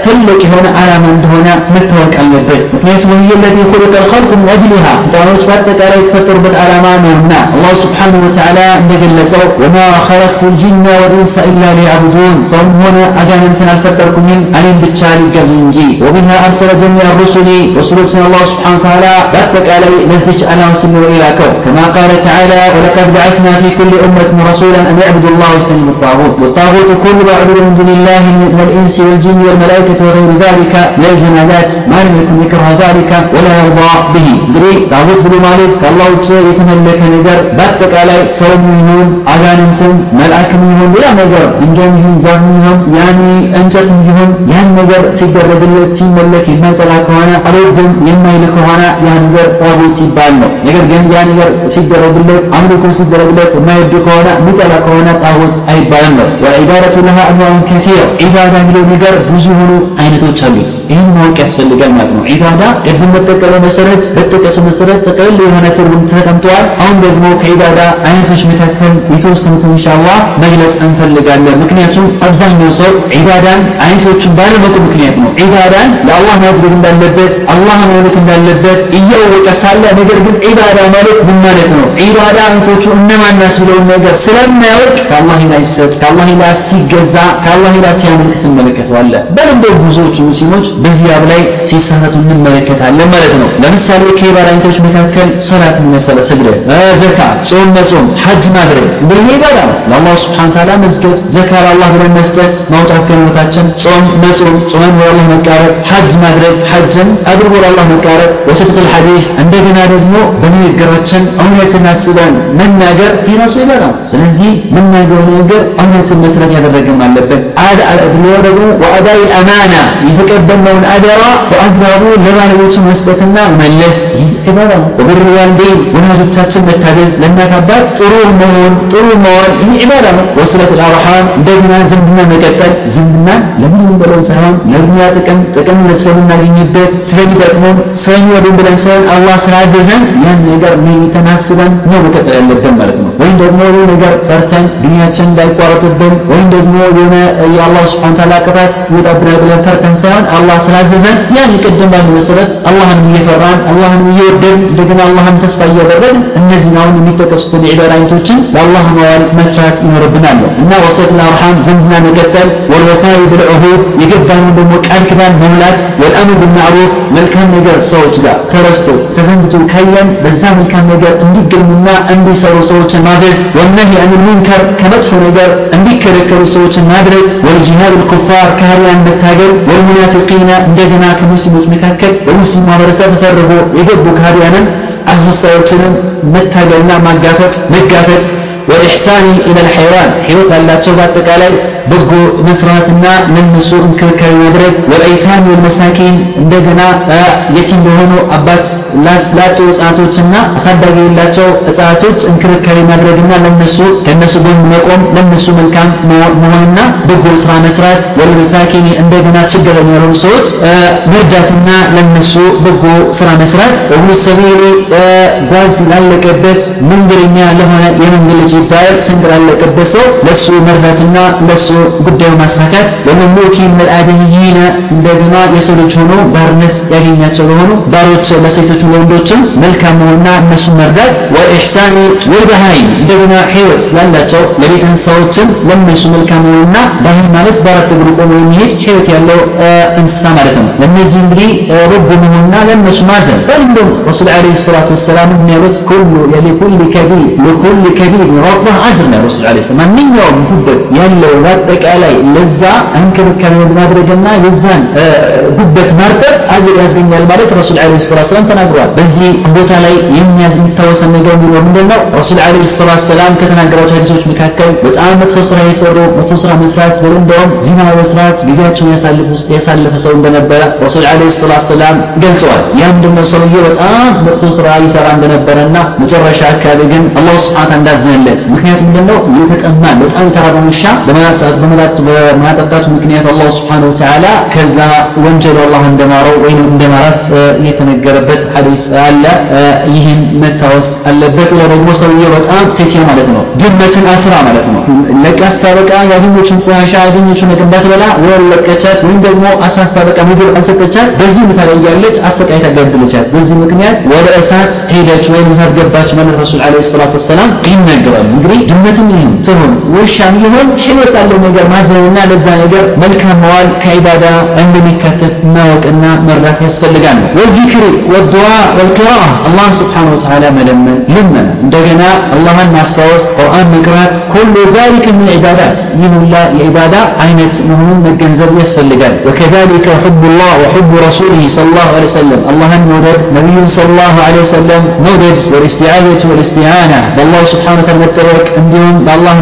[SPEAKER 4] تلك هنا على من هنا متورك على البيت بيت وهي التي خلق الخلق من أجلها تعرف فتت على فتر على ما منا الله سبحانه وتعالى نجل سو وما خلقت الجن والإنس إلا ليعبدون صمونا أجان أنت الفتر من علم بتشالي جزنجي ومنها أرسل جميع الرسل وصلوا سنا الله سبحانه وتعالى بدك على نزج أنا وسمو إلى كو كما قال تعالى ولقد بعثنا في كل أمة رسولا أن يعبدوا الله واجتنبوا الطاغوت والطاغوت كل معبود من دون الله من الإنس والجن والملائكة وغير ذلك من الجمادات ما لم يكن يكره ذلك ولا يرضى به እንግዲህ ጣዖት ብሎ ማለት ከአላህ ውጭ የተመለከ ነገር በአጠቃላይ ሰውም ይሁን አጋንንትም መልአክም ይሁን ሌላ ነገር ድንጋይም ይሁን ዛፍም ይሁን ያኒ እንጨትም ይሁን ያን ነገር ሲደረግለት ሲመለክ የማይጠላ ከሆነ አልወድም የማይል ከሆነ ያ ነገር ጣዖት ይባል ነው ነገር ግን ያ ነገር ሲደረግለት አምልኮ ሲደረግለት የማይወድ ከሆነ የሚጠላ ከሆነ ጣዖት አይባልም ነው ወዒባደቱ ለሃ አንዋዑን ከሲር ዒባዳ የሚለው ነገር ብዙ የሆኑ አይነቶች አሉት። ይህን ማወቅ ያስፈልጋል ማለት ነው። ዒባዳ ቅድም በጠቀለ መሰረት በጠቀሱ መሰረት ጥቅል የሆነ ትርጉም ተቀምጠዋል አሁን ደግሞ ከዒባዳ አይነቶች መካከል የተወሰኑትን ኢንሻአላህ መግለጽ እንፈልጋለን። ምክንያቱም አብዛኛው ሰው ዒባዳን አይነቶቹን ባለመጡ ምክንያት ነው። ዒባዳን ለአላህ ማድረግ እንዳለበት አላህ ማምለክ እንዳለበት እያወቀ ሳለ ነገር ግን ዒባዳ ማለት ምን ማለት ነው? ዒባዳ አይነቶቹ እነማን ናቸው ብለውን ነገር ስለማያውቅ ከአላህ ሌላ ይሰጥ ከአላህ ሌላ ሲገዛ ከአላህ ሌላ ሲያመልክ ትመለከተዋለህ። በልንደ ብዙዎቹ ሙስሊሞች በዚህ ያብ ላይ ሲሳሳቱ እንመለከታለን ማለት ነው። ለምሳሌ አይነቶች መካከል ሰላት መሰለ ስግደት ዘካ ጾም መጾም ሐጅ ማድረግ እንደዚህ ኢባዳ ነው። ለአላህ ስብሓን ታላ መስገድ ዘካ ለአላህ ብለን መስጠት ማውጣት ከህይወታችን ጾም መጾም ጾመን ወደ አላህ መቃረብ ሐጅ ማድረግ ሐጅን አድርጎ ለአላህ መቃረብ ወስድቅ ልሐዲስ እንደገና ደግሞ በንግግራችን እውነትን አስበን መናገር ይህ ራሱ ስለዚህ የምናገረው ነገር እውነትን መሰረት ያደረገም አለበት። አድሎ ደግሞ ወአዳይ አማና የተቀበልነውን አደራ በአግባቡ ለባለቤቱ መስጠትና መለስ። ይህ ኢባዳ ነው ወብር ዋልዴን ወላጆቻችን መታዘዝ ለእናት አባት ጥሩ መሆን ጥሩ መሆን ይህ ኢባዳ ነው። ወስለት አርሃም እንደገና ዝምድና መቀጠል። ዝምድናን ለምንም ብለን ሳይሆን ለዱንያ ጥቅም ጥቅም ስለምናገኝበት ስለሚጠቅሙን ስለሚወዱን ብለን ሳይሆን አላህ ስላዘዘን ያን ነገር ተናስበን ነው መቀጠል ያለብን ማለት ነው ወይም ደግሞ የሆነ ነገር ፈርተን ዱንያችን እንዳይቋረጥብን ወይም ደግሞ የሆነ የአላህ ስብሐነ ተዓላ ቅጣት ይወጣብናል ብለን ፈርተን ሳይሆን አላህ ስላዘዘን ያን ቅድም ባለው መሰረት አላህንም እየፈራን አላህንም እየወደን እንደገና አላህን ተስፋ እያደረግን እነዚህን አሁን የሚጠቀሱትን የዒባዳ አይነቶችን ለአላህ መዋል መስራት ይኖርብናል። እና ወሰት አርሃም ዝምድና መቀጠል ወልወፋኢ ብልዑሁድ የገባነውን ደግሞ ቃል ኪዳን መሙላት ወልአምር ብልማዕሩፍ መልካም ነገር ሰዎች ጋር ተረስቶ ተዘንግቶ ካየን በዛ መልካም ነገር እንዲገኙና እንዲሰሩ ሰዎችን ማዘዝ ወነህይ አኒል ሙንከር ከመጥፎ ነገር እንዲከለከሉ ሰዎችን ማድረግ ወልጂሃድ ልኩፋር ከሃዲያን መታገል ወልሙናፊቂነ እንደገና ከሙስሊሞች መካከል በሙስሊም ማህበረሰብ ተሰርፎ የገቡ ከሃዲያንን አስመሳዮችንም መታገልና ማጋፈጥ መጋፈጥ ወልኢሕሳኒ ኢለል ሐይዋን ሕይወት ላላቸው በአጠቃላይ በጎ መስራትና ለነሱ እንክብካቤ ማድረግ ወልአይታም ወልመሳኪን እንደገና የቲም ለሆኑ አባት ላጡ ህጻናቶችና አሳዳጊ የሌላቸው ህጻናቶች እንክብካቤ ማድረግና ለነሱ ከነሱ ጎን መቆም ለነሱ መልካም መሆንና በጎ ስራ መስራት ወልመሳኪን እንደገና ችግረኛ የሆኑ ሰዎች መርዳትና ለነሱ በጎ ስራ መስራት። ወብኑ ሰቢሊ ጓዝ ላለቀበት መንገደኛ ለሆነ የመንገድ ልጅ ይባላል ስንቅ ላለቀበት ሰው ለሱ መርዳትና ለሱ ጉዳዩ ማሳካት ወመምሉኪ ምን አደንይነ እንደገና የሰው ልጅ ሆኖ ባርነት ያገኛቸው ለሆኑ ባሮች ለሴቶች ለወንዶችም መልካም መሆንና እነሱን መርዳት ወኢሕሳኒ ወልበሃይ እንደገና ህይወት ላላቸው ለቤት እንስሳዎችም ለነሱ መልካም መሆንና ባህል ማለት በአራት እግሩ ቆሞ የሚሄድ ህይወት ያለው እንስሳ ማለት ነው። ለእነዚህ እንግዲህ በጎ መሆንና ለእነሱ ማዘን በልንዶም ረሱል ዓለይሂ ሰላቱ ወሰላም የሚያሉት ኩሉ የሊኩል ከቢር ለኩል ከቢር ረጥበህ አጅር ነው ረሱል ዓለይሂ ሰላም። ማንኛውም ጉበት ያለው በአጠቃላይ ለዛ እንክብካቤ ማድረግና የዛን ጉበት ማርጠብ አጅር ያስገኛል ማለት ረሱል ዓለይሂ ሰላቱ ወሰላም ተናግረዋል በዚህ ቦታ ላይ የሚታወሰን ነገር ቢኖር ምንድን ነው ረሱል ዓለይሂ ሰላቱ ወሰላም ከተናገሯቸው ሀዲሶች መካከል በጣም መጥፎ ስራ የሰሩ መጥፎ ስራ መስራት በል እንደውም ዚና መስራት ጊዜያቸውን ያሳለፈ ሰው እንደነበረ ረሱል ዓለይሂ ሰላቱ ወሰላም ገልጸዋል። ያ ምንድነው ሰውዬ በጣም መጥፎ ስራ ይሰራ እንደነበረና መጨረሻ አካባቢ ግን አላህ ስብሐ እንዳዘነለት። ምክንያቱም ምንድነው? እየተጠማ በጣም የተራበ ውሻ በማጠጣቱ ምክንያት አላህ ስብሐነ ወተዓላ ከዛ ወንጀሉ አላህ እንደማረው ወይም እንደማራት የተነገረበት ሐዲስ አለ። ይህን መታወስ አለበት ሌላ ደግሞ ሰውዬው በጣም ሴኪያ ማለት ነው። ድመትን አስራ ማለት ነው። ለቃ ስታበቃ ያገኘችን ቆሻሻ ያገኘችን ነገር እንዳትበላ ወይ ለቀቻት ወይም ደግሞ አስራ ስታበቃ ምግብ አልሰጠቻት በዚህ ሁኔታ ላይ ያለች አሰቃይታ ገደለቻት በዚህ ምክንያት ወደ እሳት ሄደች ወይም እሳት ገባች ማለት ረሱል ዓለይሂ ሰላቱ ወሰላም ይናገራሉ። እንግዲህ ድመትም ይህን ትሁን ውሻም ይሁን ህይወት ያለው ነገር ማዘንና ለዛ ነገር መልካም መዋል ከዒባዳ እንደሚካተት ማወቅና መርዳት ያስፈልጋል ወዚክር ወዱዓ ወልቂራአ አላህን ስብሓነሁ ወተዓላ መለመን ልመና እንደገና አላህን ማስታወስ ቁርአን መቅራት ኩሉ ዛሊከ ምን ዒባዳት ይህ ሁላ የዒባዳ አይነት መሆኑን መገንዘብ ያስፈልጋል ወከዛሊከ ሑቡላህ ወሑቡ ረሱሊህ ሰለላሁ ዐለይሂ ወሰለም አላህን መውደድ ነቢዩን ሰለላሁ ዐለይሂ ወሰለም መውደድ ወልእስቲዓዘቱ ወልእስቲዓና በአላህ ስብሓነሁ ወተዓላ መጠበቅ እንዲሁም በአላህ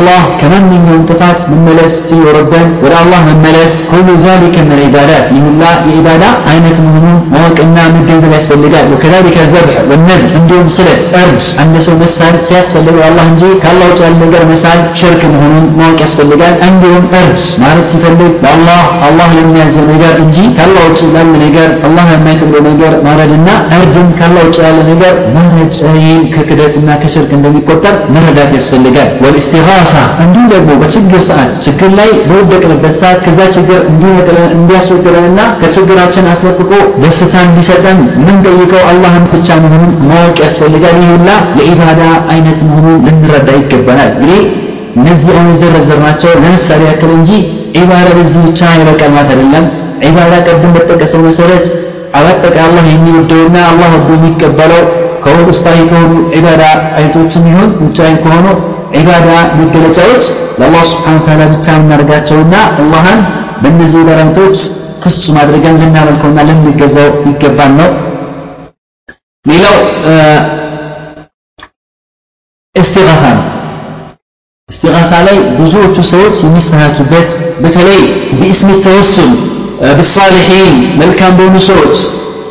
[SPEAKER 4] الله كمان من منطقات من ملس وربان ولا الله من ملس. كل ذلك من العبادات يهلا العبادة عينة مهمون موقعنا من جنزب يسفلقات وكذلك الذبح والنذر عندهم صلة أرج عند سو مسال سيسفلق الله إنجي. كالله تعالى نقر مسال شرك مهمون موقع يسفلقات عندهم أرج ما رس يفلق الله الله لم ينزل نقر إنجي. كالله تعالى نقر الله ما يفلق نقر مردنا أرجم كالله تعالى نقر مرج ككدتنا كشرك عندهم عندما يقدر مردات يسفلقات والاستغاثة. ወልእስቲጋሳ እንዲሁም ደግሞ በችግር ሰዓት ችግር ላይ በወደቅንበት ሰዓት ከዛ ችግር እንዲያስወግደንና ከችግራችን አስለቅቆ ደስታ እንዲሰጠን ምንጠይቀው አላህን ብቻ መሆኑን ማወቅ ያስፈልጋል። ይህ ሁላ የኢባዳ አይነት መሆኑን ልንረዳ ይገባናል። እንግዲህ እነዚህ የዘረዘርናቸው ለምሳሌ ያክል እንጂ ዒባዳ በዚህ ብቻ ይበቃል አይደለም። ዒባዳ ቀደም በጠቀሰው መሰረት አባጠቃ አላህ የሚወደውና አላህ ወዶ የሚቀበለው ውስጣዊ ከሆኑ ዒባዳ አይነቶችም ይሁን ውጫዊ ከሆኑ ዒባዳ መገለጫዎች ለአላህ ስብሓነ ወተዓላ ብቻ የምናደርጋቸውና አላህን በእነዚህ በረንቶች ፍጹም አድርገን ልናመልከውና ልንገዛው ይገባን ነው ሌላው እስቲጋሳ ነው እስቲጋሳ ላይ ብዙዎቹ ሰዎች የሚሰናቱበት በተለይ ቢእስም ተወሱል بالصالحين መልካም በሆኑ ሰዎች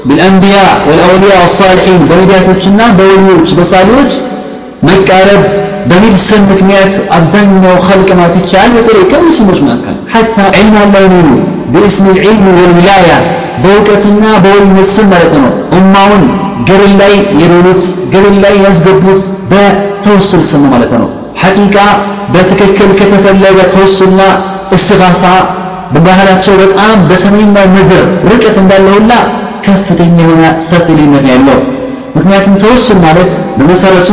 [SPEAKER 4] بالأنبياء والأولياء والصالحين በነቢያቶችና በወሊዮች በሳሊዎች መቃረብ በሚል ስም ምክንያት አብዛኛው ኸልቅ ማለት ይቻላል። በተለይ ከሙስሊሞች መካከል ሐታ ዒልም ያለው ይኖሩ በእስም ልዕልም ወልዊላያ በእውቀትና በወልነት ስም ማለት ነው። ኡማውን ገደል ላይ የዶሉት ገደል ላይ ያስገቡት በተወሱል ስም ማለት ነው። ሐቂቃ በትክክል ከተፈለገ ተወሱልና እስትፋሳ በባህላቸው በጣም በሰሜንና ምድር ርቀት እንዳለ ሁላ ከፍተኛ የሆነ ሰፊ ልዩነት ያለው። ምክንያቱም ተወሱል ማለት በመሰረቱ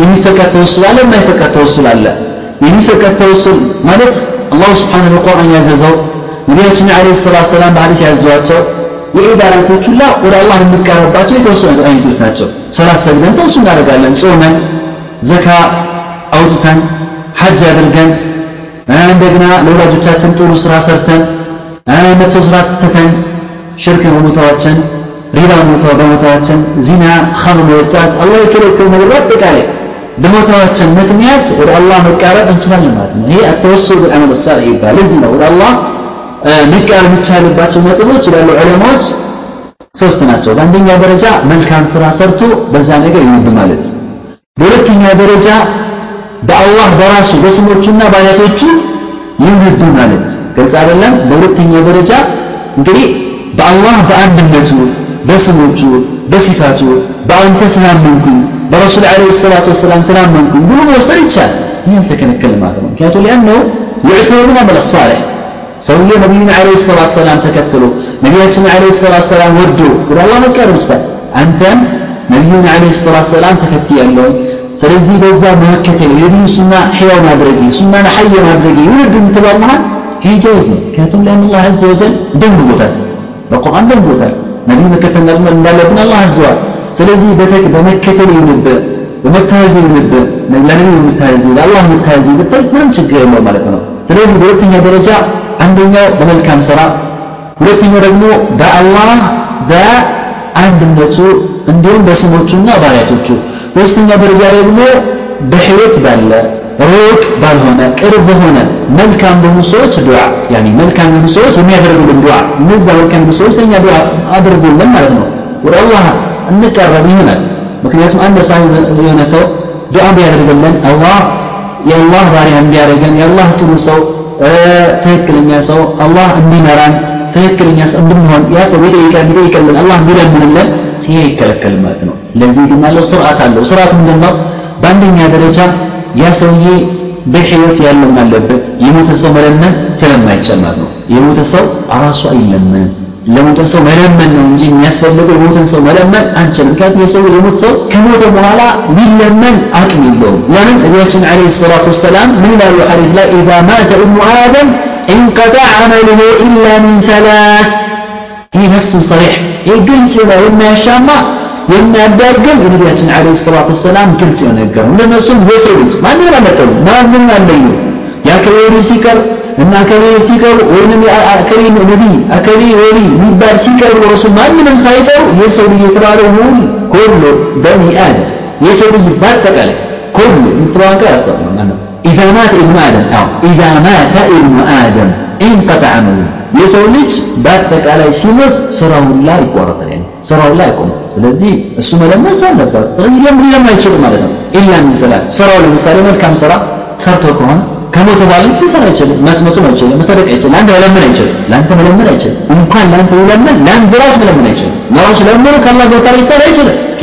[SPEAKER 4] የሚፈቀድ ተወሱል አለ? የማይፈቀድ ተወሱል አለ? የሚፈቀድ ተወሱል ማለት አላሁ ስብሓንሁ በቁርአን ያዘዘው ነቢያችን ዓለይሂ ሰላቱ ሰላም በሐዲስ ያዘዋቸው የዒባዳቶች ሁላ ወደ አላህ የሚቃረባቸው የተወሰኑ አይነቶች ናቸው። ሰላት ሰግደን ተወሱ እናደርጋለን። ጾመን ዘካ አውጥተን ሐጅ አድርገን እንደገና ለወላጆቻችን ጥሩ ስራ ሰርተን መጥፎ ስራ ስተተን ሽርክ በሞታዋችን ሪባ በሞታዋችን ዚና ኸምር መጠጣት አላህ የከለከሉ ነገር በአጠቃላይ በሞታዋችን ምክንያት ወደ አላህ መቃረብ እንችላለን ማለት ነው። ይሄ አተወሱል ቢልዓመል ሳሊህ ይባላል። ለዚህ ነው ወደ አላህ መቃረብ የሚቻልባቸው ነጥቦች ይላሉ ዑለማዎች ሶስት ናቸው። በአንደኛ ደረጃ መልካም ስራ ሰርቶ በዛ ነገር ይውብ ማለት። በሁለተኛ ደረጃ በአላህ በራሱ በስሞቹና በአያቶቹ ይውህዱ ማለት። ግልጽ አይደለም? በሁለተኛው ደረጃ እንግዲህ በአላህ በአንድነቱ በስሞቹ በሲፋቱ በአንተ ስላመንኩኝ በረሱል ዓለይሂ ሰላቱ ወሰላም ስላመንኩኝ ብሎ መወሰድ ይቻላል ይህ አልተከለከለ ማለት ነው ምክንያቱም ሊአነው ዩዕተበሩን አመል ሳሌሕ ሰውዬው ነቢዩን ዓለይሂ ሰላቱ ሰላም ተከትሎ ነቢያችን ዓለይሂ ሰላቱ ሰላም ወዶ ወደ አላህ መቃረብ ይችላል አንተም ነቢዩን ዓለይሂ ሰላቱ ሰላም ተከትያለሁ ስለዚህ በዛ በመከተል የነቢዩ ሱና ሕያው ማድረጌ ሱናን ሐይ ማድረጌ ይውድ የምትባል መሃል ይሄ ጃይዝ ነው ምክንያቱም ሊአን አላህ አዘ ወጀል ደንግቦታል በቁርአን ደንግቦታል ነቢዩ መከተል እንዳለብን አላህ አዘዋል ስለዚህ በመከተል ይሁንብህ በመታዘዝ ይሁንብህ ለነቢዩ የምታዘዝ ለአላህ የምታዘዝ ብትል ምንም ችግር የለው ማለት ነው። ስለዚህ በሁለተኛ ደረጃ አንደኛው በመልካም ስራ ሁለተኛው ደግሞ በአላህ በአንድነቱ እንዲሁም በስሞቹና ባሪያቶቹ በሶስተኛ ደረጃ ደግሞ በህይወት ባለ ሩቅ ባልሆነ ቅርብ በሆነ መልካም በሆኑ ሰዎች ዱዓ ያኒ መልካም የሆኑ ሰዎች የሚያደርጉልን ዱዓ እነዛ መልካም የሆኑ ሰዎች ለእኛ ዱዓ አድርጉልን ማለት ነው። ወደ አላህ እንቀረብ ይሆናል። ምክንያቱም አንድ ሰው የሆነ ሰው ዱዓ ቢያደርግልን አላህ የአላህ ባሪያ እንዲያደርገን የአላህ ጥሩ ሰው ትክክለኛ ሰው አላህ እንዲመራን ትክክለኛ ሰው እንድንሆን ያ ሰው ቢጠይቀን ቢጠይቀልን አላህ ቢለምንልን ይሄ ይከለከል ማለት ነው። ለዚህ ግን አለው ስርዓት አለው። ስርዓት ምንድን በአንደኛ ደረጃ ያ ሰውዬ በህይወት ያለውን አለበት የሞተ ሰው መለመን ስለማይቻል ማለት ነው የሞተ ሰው ራሱ አይለመንም ለሞተ ሰው መለመን ነው እንጂ የሚያስፈልገው የሞተን ሰው መለመን አንችልም ምክንያቱም የሰው የሞት ሰው ከሞተ በኋላ ሊለመን አቅም የለውም ለምን ነቢያችን ዓለይሂ ሰላቱ ወሰላም ምን ይላሉ ሐዲስ ላይ ኢዛ ማተ እብኑ አደም እንቀጣ አመልሁ ኢላ ሚን ሰላስ ይህ ነስ ሰሪሕ ይህ ግልጽ ነው የማያሻማ የሚያዳግም የነቢያችን ዓለይሂ ሰላቱ ወሰላም ግልጽ የሆነ ነገር ነው። ለነሱም ማንንም አልመጠሉ ማንንም አለዩ የአከሌ ሲቀር እና አከሌ ሲቀሩ ወይንም አከሌ ነቢይ አከሌ ወሊ የሚባል ሲቀሩ ረሱል ማንንም ሳይጠሩ የሰው ልጅ የተባለው ሁሉ ሁሉ በኒ አደም የሰው ልጅ በአጠቃላይ ሁሉ የምትለዋን ቃል አስተውሉ ማለት ኢዛ ማተ ኢብኑ አደም አዎ ኢዛ ማተ ኢብኑ አደም ኢንቀጠዐ አመሉ የሰው ልጅ በአጠቃላይ ሲሞት ስራው ሁላ ይቋረጣል ያኔ ስራው ሁላ አይቆም ስለዚህ እሱ መለመስ አለበት። ስለዚህ ሊለምን ሊለም አይችልም ማለት ነው። ኢላ ምን ሰላት ስራው ለምሳሌ መልካም ስራ ሰርቶ ከሆነ ከሞተ በኋላ ሊሰራ አይችልም መስመጹም አይችልም መሰደቅ አይችልም ለአንተ መለመን አይችልም ለአንተ መለመን አይችልም እንኳን ለአንተ ይለመን ለአንተ ራሱ መለመን አይችልም። ለራሱ ለምኑ ከአላህ ጋር ሊሰራ አይችልም። እስኪ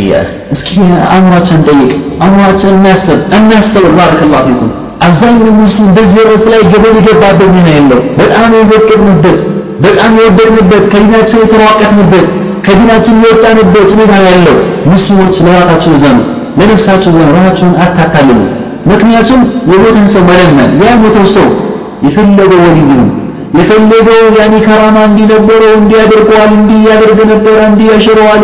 [SPEAKER 4] እስኪ አእምሯችን ጠይቅ አእምሯችን እናስብ እናስተውል። ባረከላሁ ፊኩም። አብዛኛው ሙስሊም በዚህ ርዕስ ላይ ገደል የገባበት ምን ያለው በጣም የዘቀጥንበት በጣም የወደድንበት ከዲናችን የተሯቀትንበት ከዲናችን የወጣንበት ሁኔታ ያለው። ሙስሊሞች ለራሳቸው ዘኑ ለነፍሳቸው ዘኑ ራሳቸውን አታታልሉ ምክንያቱም የሞተን ሰው መለመን ያ ሞተው ሰው የፈለገው ወሊ ይሁን የፈለገው ያኒ ከራማ እንዲነበረው እንዲያደርገዋል እንዲህ ነበረ እንዲህ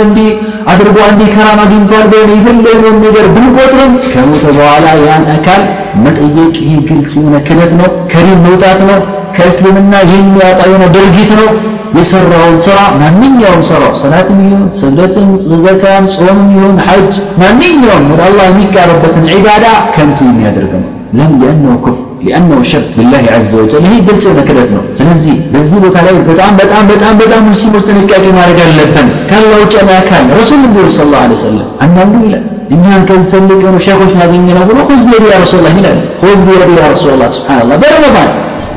[SPEAKER 4] እንዲህ አድርጓል እንዲህ ከራማ አግኝቷል ብለን የፈለገውን ነገር ብንቆጥርም ከሞተ በኋላ ያን አካል መጠየቅ ይህ ግልጽ የሆነ ክህደት ነው ከዲን መውጣት ነው ከእስልምና የሚያወጣ የሆነ ድርጊት ነው። የሰራውን ስራ ማንኛውም ስራው ሰላትም ይሁን ስግደትም ዘካም ጾምም ይሁን ሐጅ ማንኛውም ወደ አላህ የሚቃረበትን ዒባዳ ከንቱ የሚያደርግ ነው። ለም ሊአነሁ ክፍር ሊአነሁ ሽርክ ቢላህ ዐዘ ወጀል ይሄ ግልጽ የሆነ ክህደት ነው ስለዚህ በዚህ ቦታ ላይ በጣም በጣም በጣም በጣም ሙስሊሞች ጥንቃቄ ማድረግ አለብን ካላህ ውጭ አካል ረሱል ነብዩ ሰለላሁ ዐለይሂ ወሰለም አንዳንዱ ይላል እኛን ከዚህ ትልቅ የሆኑ ሼኾች ላገኘ ነው ብሎ ኹዝ ቢየዲ ያ ረሱላህ ይላል ኹዝ ቢየዲ ያ ረሱላህ ሱብሓነላህ በረመዳን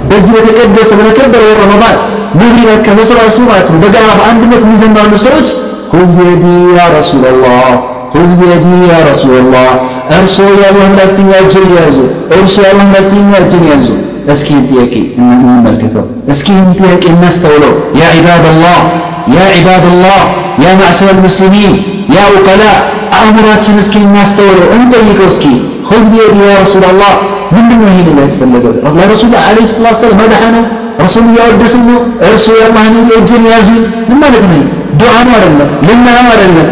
[SPEAKER 4] በዚህ በተቀደሰ በተከበረ ረመዳን መግሪብ ከመስራቱ ማለት ነው በጋራ በአንድነት የሚዘምራሉ ሰዎች خذ بيدي يا رسول الله خذ بيدي يا رسول الله እርሶ የአላህ መልእክተኛ እጅን ያዙ እርሶ የአላህ መልእክተኛ እጅን ያዙ እስኪ ጥያቄ እንመልከተው እስኪ ይህን ጥያቄ እናስተውለው ያ ዒባደላህ ያ ዒባደላህ ያ ማዕሸረ ልሙስሊሚን ያ ውቀላ አእምሯችን እስኪ እናስተውለው እንጠይቀው እስኪ خذ بيدي يا رسول الله ምንድን ነው ይሄን ላይ የተፈለገው ለረሱል ዓለይሂ ሰላቱ ወሰላም መድሐ ነው ረሱል እያወደስን ነው እርሱ የአላህን እጅን ያዙኝ ምን ማለት دعاء مرنا لنا مرنا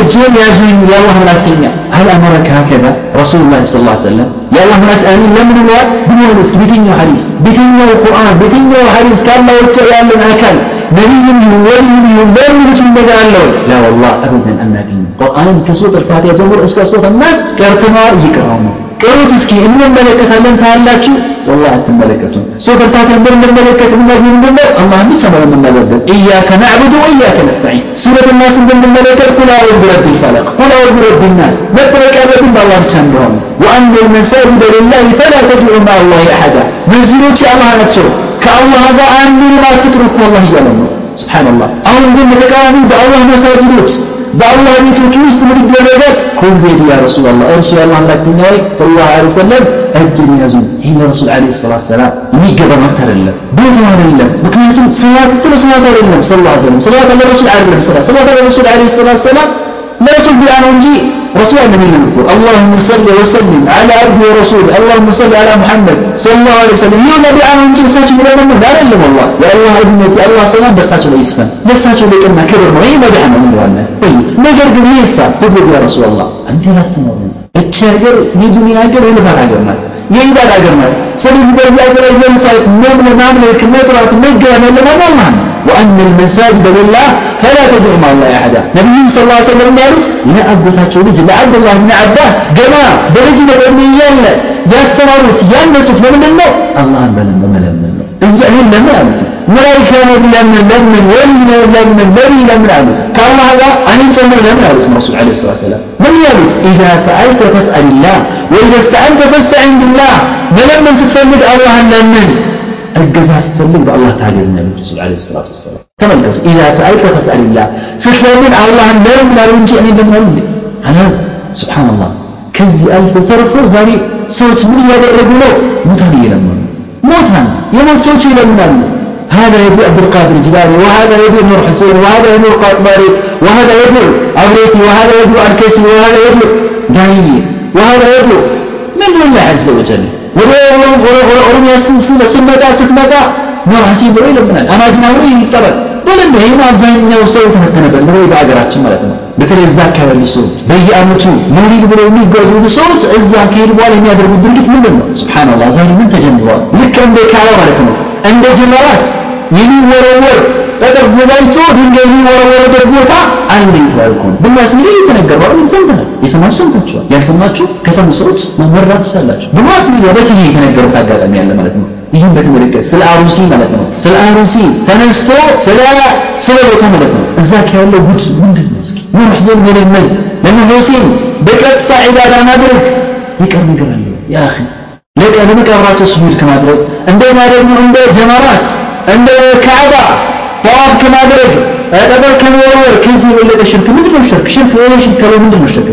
[SPEAKER 4] أجل يا زوين يا الله ما تنيا هل أمرك هكذا؟ رسول الله صلى الله عليه وسلم. يا الله ما تأني لم الله بنيا بس بتنيا حديث بتنيا القرآن بتنيا حديث كان ما يرجع يا من أكل نبي من ولي من دار من رسول الله. له لا والله أبدا أنا قرآن كسورة الفاتحة زمر اسكا صوت الناس كرتما يكرهونه ቅሩት እስኪ እንመለከታለን ታያላችሁ? ወላሂ አትመለከቱም። ሱረት አልፋቲሃ እንደምንመለከት የምናገኝ ምንድን ነው አላህን ብቻ ነው የምንመለከት። ኢያከ ናዕቡዱ ወኢያከ ነስተዒን። ሱረት ናስ እንደምንመለከት ቁል አዑዙ ቢረቢ ልፈለቅ ቁል አዑዙ ቢረቢ ናስ። መጠበቅ ያለብን በአላህ ብቻ እንደሆነ። ወአነ ልመሳጅደ ልላህ ፈላ ተድዑ ማ አሐዳ። መስጂዶች የአላህ ናቸው። ከአላህ ጋር አንድንም አትጥሩ እኮ አላህ እያለ ነው። ስብሓንላህ አሁን ግን በተቃራኒ በአላህ መሳጅዶች በአላህ ቤቶች ውስጥ ምን ይደረጋል? ኩዝ ቤት ያ ረሱላላህ እርሱ የአላህ መልእክተኛ ሆይ ሰለላሁ ዐለይሂ ወሰለም እጅን ያዙ። ይህ ለረሱል ዐለይሂ ሰላቱ ሰላም የሚገባ መብት አይደለም፣ ቦታው አይደለም። ምክንያቱም ሰላት ጥሩ ሰላት አይደለም። ሰለላሁ ዐለይሂ ወሰለም ሰላት ለረሱል አይደለም። ሰላት ሰላት ለረሱል ዐለይሂ ሰላቱ ሰላም لا يصل بها ننجي رسول النبي يذكر اللهم صل وسلم على عبده ورسوله اللهم صل على محمد. صلى الله عليه وسلم. يو نبي عن ننجي ساتش إلى من دار الله يا الله إذن يتي الله سلام بس ساتش ليس فن بس ساتش بساتش ويقنا كبر معي. ما مدعا من وأنا طيب. ما نجر قبل يسا يا رسول الله. عندي ناس تنورين الشهر هي دنيا هجر ولا بها هجر የኢባድ ሀገር ነው። ስለዚህ በዚህ ሀገር ላይ መልፋት መምለ ማምለክ መጥራት መገናኘት ለማማር وأن المساجد لله فلا تدعوا مع الله أحدا نبي صلى الله عليه وسلم قالت يا أبو تاتشو لجي لعبد الله بن عباس جماع برجل الأمي يلا يستمرت ينسف لمن الله الله بلم بلم بلم إن جاء لنا ما መላይካ ነው ለምን ለምን ወልነ ለምን ለምን ለምን አሉት ከአላህ ጋር እኔን ጨምር ለምን አሉት ረሱል ለ ስላ ሰላም ምን ያሉት ኢዛ ሰአልተ ፈስአል ላህ ወኢዛ ስተአንተ ፈስተዒን ብላህ መለመን ስትፈልግ አላህን ለምን እገዛ ስትፈልግ በአላህ ታገዝ ነበር ረሱል ለ ስላት ወሰላም ተመልከቱ ኢዛ ሰአልተ ፈስአል ላህ ስትለምን አላህን ለምን አሉ እንጂ እኔ ለምን አሉ አላ ስብሓንላህ ከዚህ አልፎ ተርፎ ዛሬ ሰዎች ምን እያደረጉ ነው ሞታን እየለመኑ ሞታን የሞት ሰዎች ይለምናሉ هذا يدعو عبد القادر الجبالي وهذا يدعو نور حسين وهذا يدعو قاطباري وهذا يدعو عبريتي وهذا يدعو الكيسي وهذا يدعو داعية وهذا يدعو من دون الله عز وجل ኦሮሚያ ስመጣ ስትመጣ ኖር ሀሲብ ብሎ ይለምናል አማጅናዊ ይጠበቅ በለን ይህ አብዛኛው ሰው የተፈተነበት ነው በሀገራችን ማለት ነው በተለይ እዛ አካባቢ ሰዎች በየአመቱ መውሊድ ብለው የሚጓዙ ሰዎች እዛ ከሄዱ በኋላ የሚያደርጉት ድርጊት ምንድን ነው ስብሓንላህ ዛሬ ምን ተጀምሯል ልክ እንደ ካባ ማለት ነው እንደ ጀመራት የሚወረወር ጠጠር ዘጋጅቶ ድንጋይ የሚወረወርበት ቦታ አንድ ይባል እኮ ነው በማስ ሚዲያ እየተነገረ አይደል ሰምተናል የሰማችሁ ሰምታችኋል ያልሰማችሁ ከሰሙ ሰዎች መመራት ትችላላችሁ በማስ ሚዲያ በቲቪ የተነገሩት አጋጣሚ ያለ ማለት ነው ይህን በተመለከተ ስለ አሩሲ ማለት ነው ስለ አሩሲ ተነስቶ ስለ ስለ ቦታ ማለት ነው እዛ ያለው ጉድ ምንድን ነው እስኪ ኑር ሕዘን መለመን ለምን ሁሴን በቀጥታ ዒባዳ ማድረግ ይቀር ነገር አለው ያ አኺ ለቀ ለመቃብራቸው ስጁድ ከማድረግ እንደና ደግሞ እንደ ጀመራት እንደ ካዕባ ጠዋፍ ከማድረግ ጠጠር ከመወርወር ከዚህ የበለጠ ሽርክ ምንድን ነው ሽርክ? ሽርክ ይሄ ሽርክ ከለው ምንድን ነው ሽርክ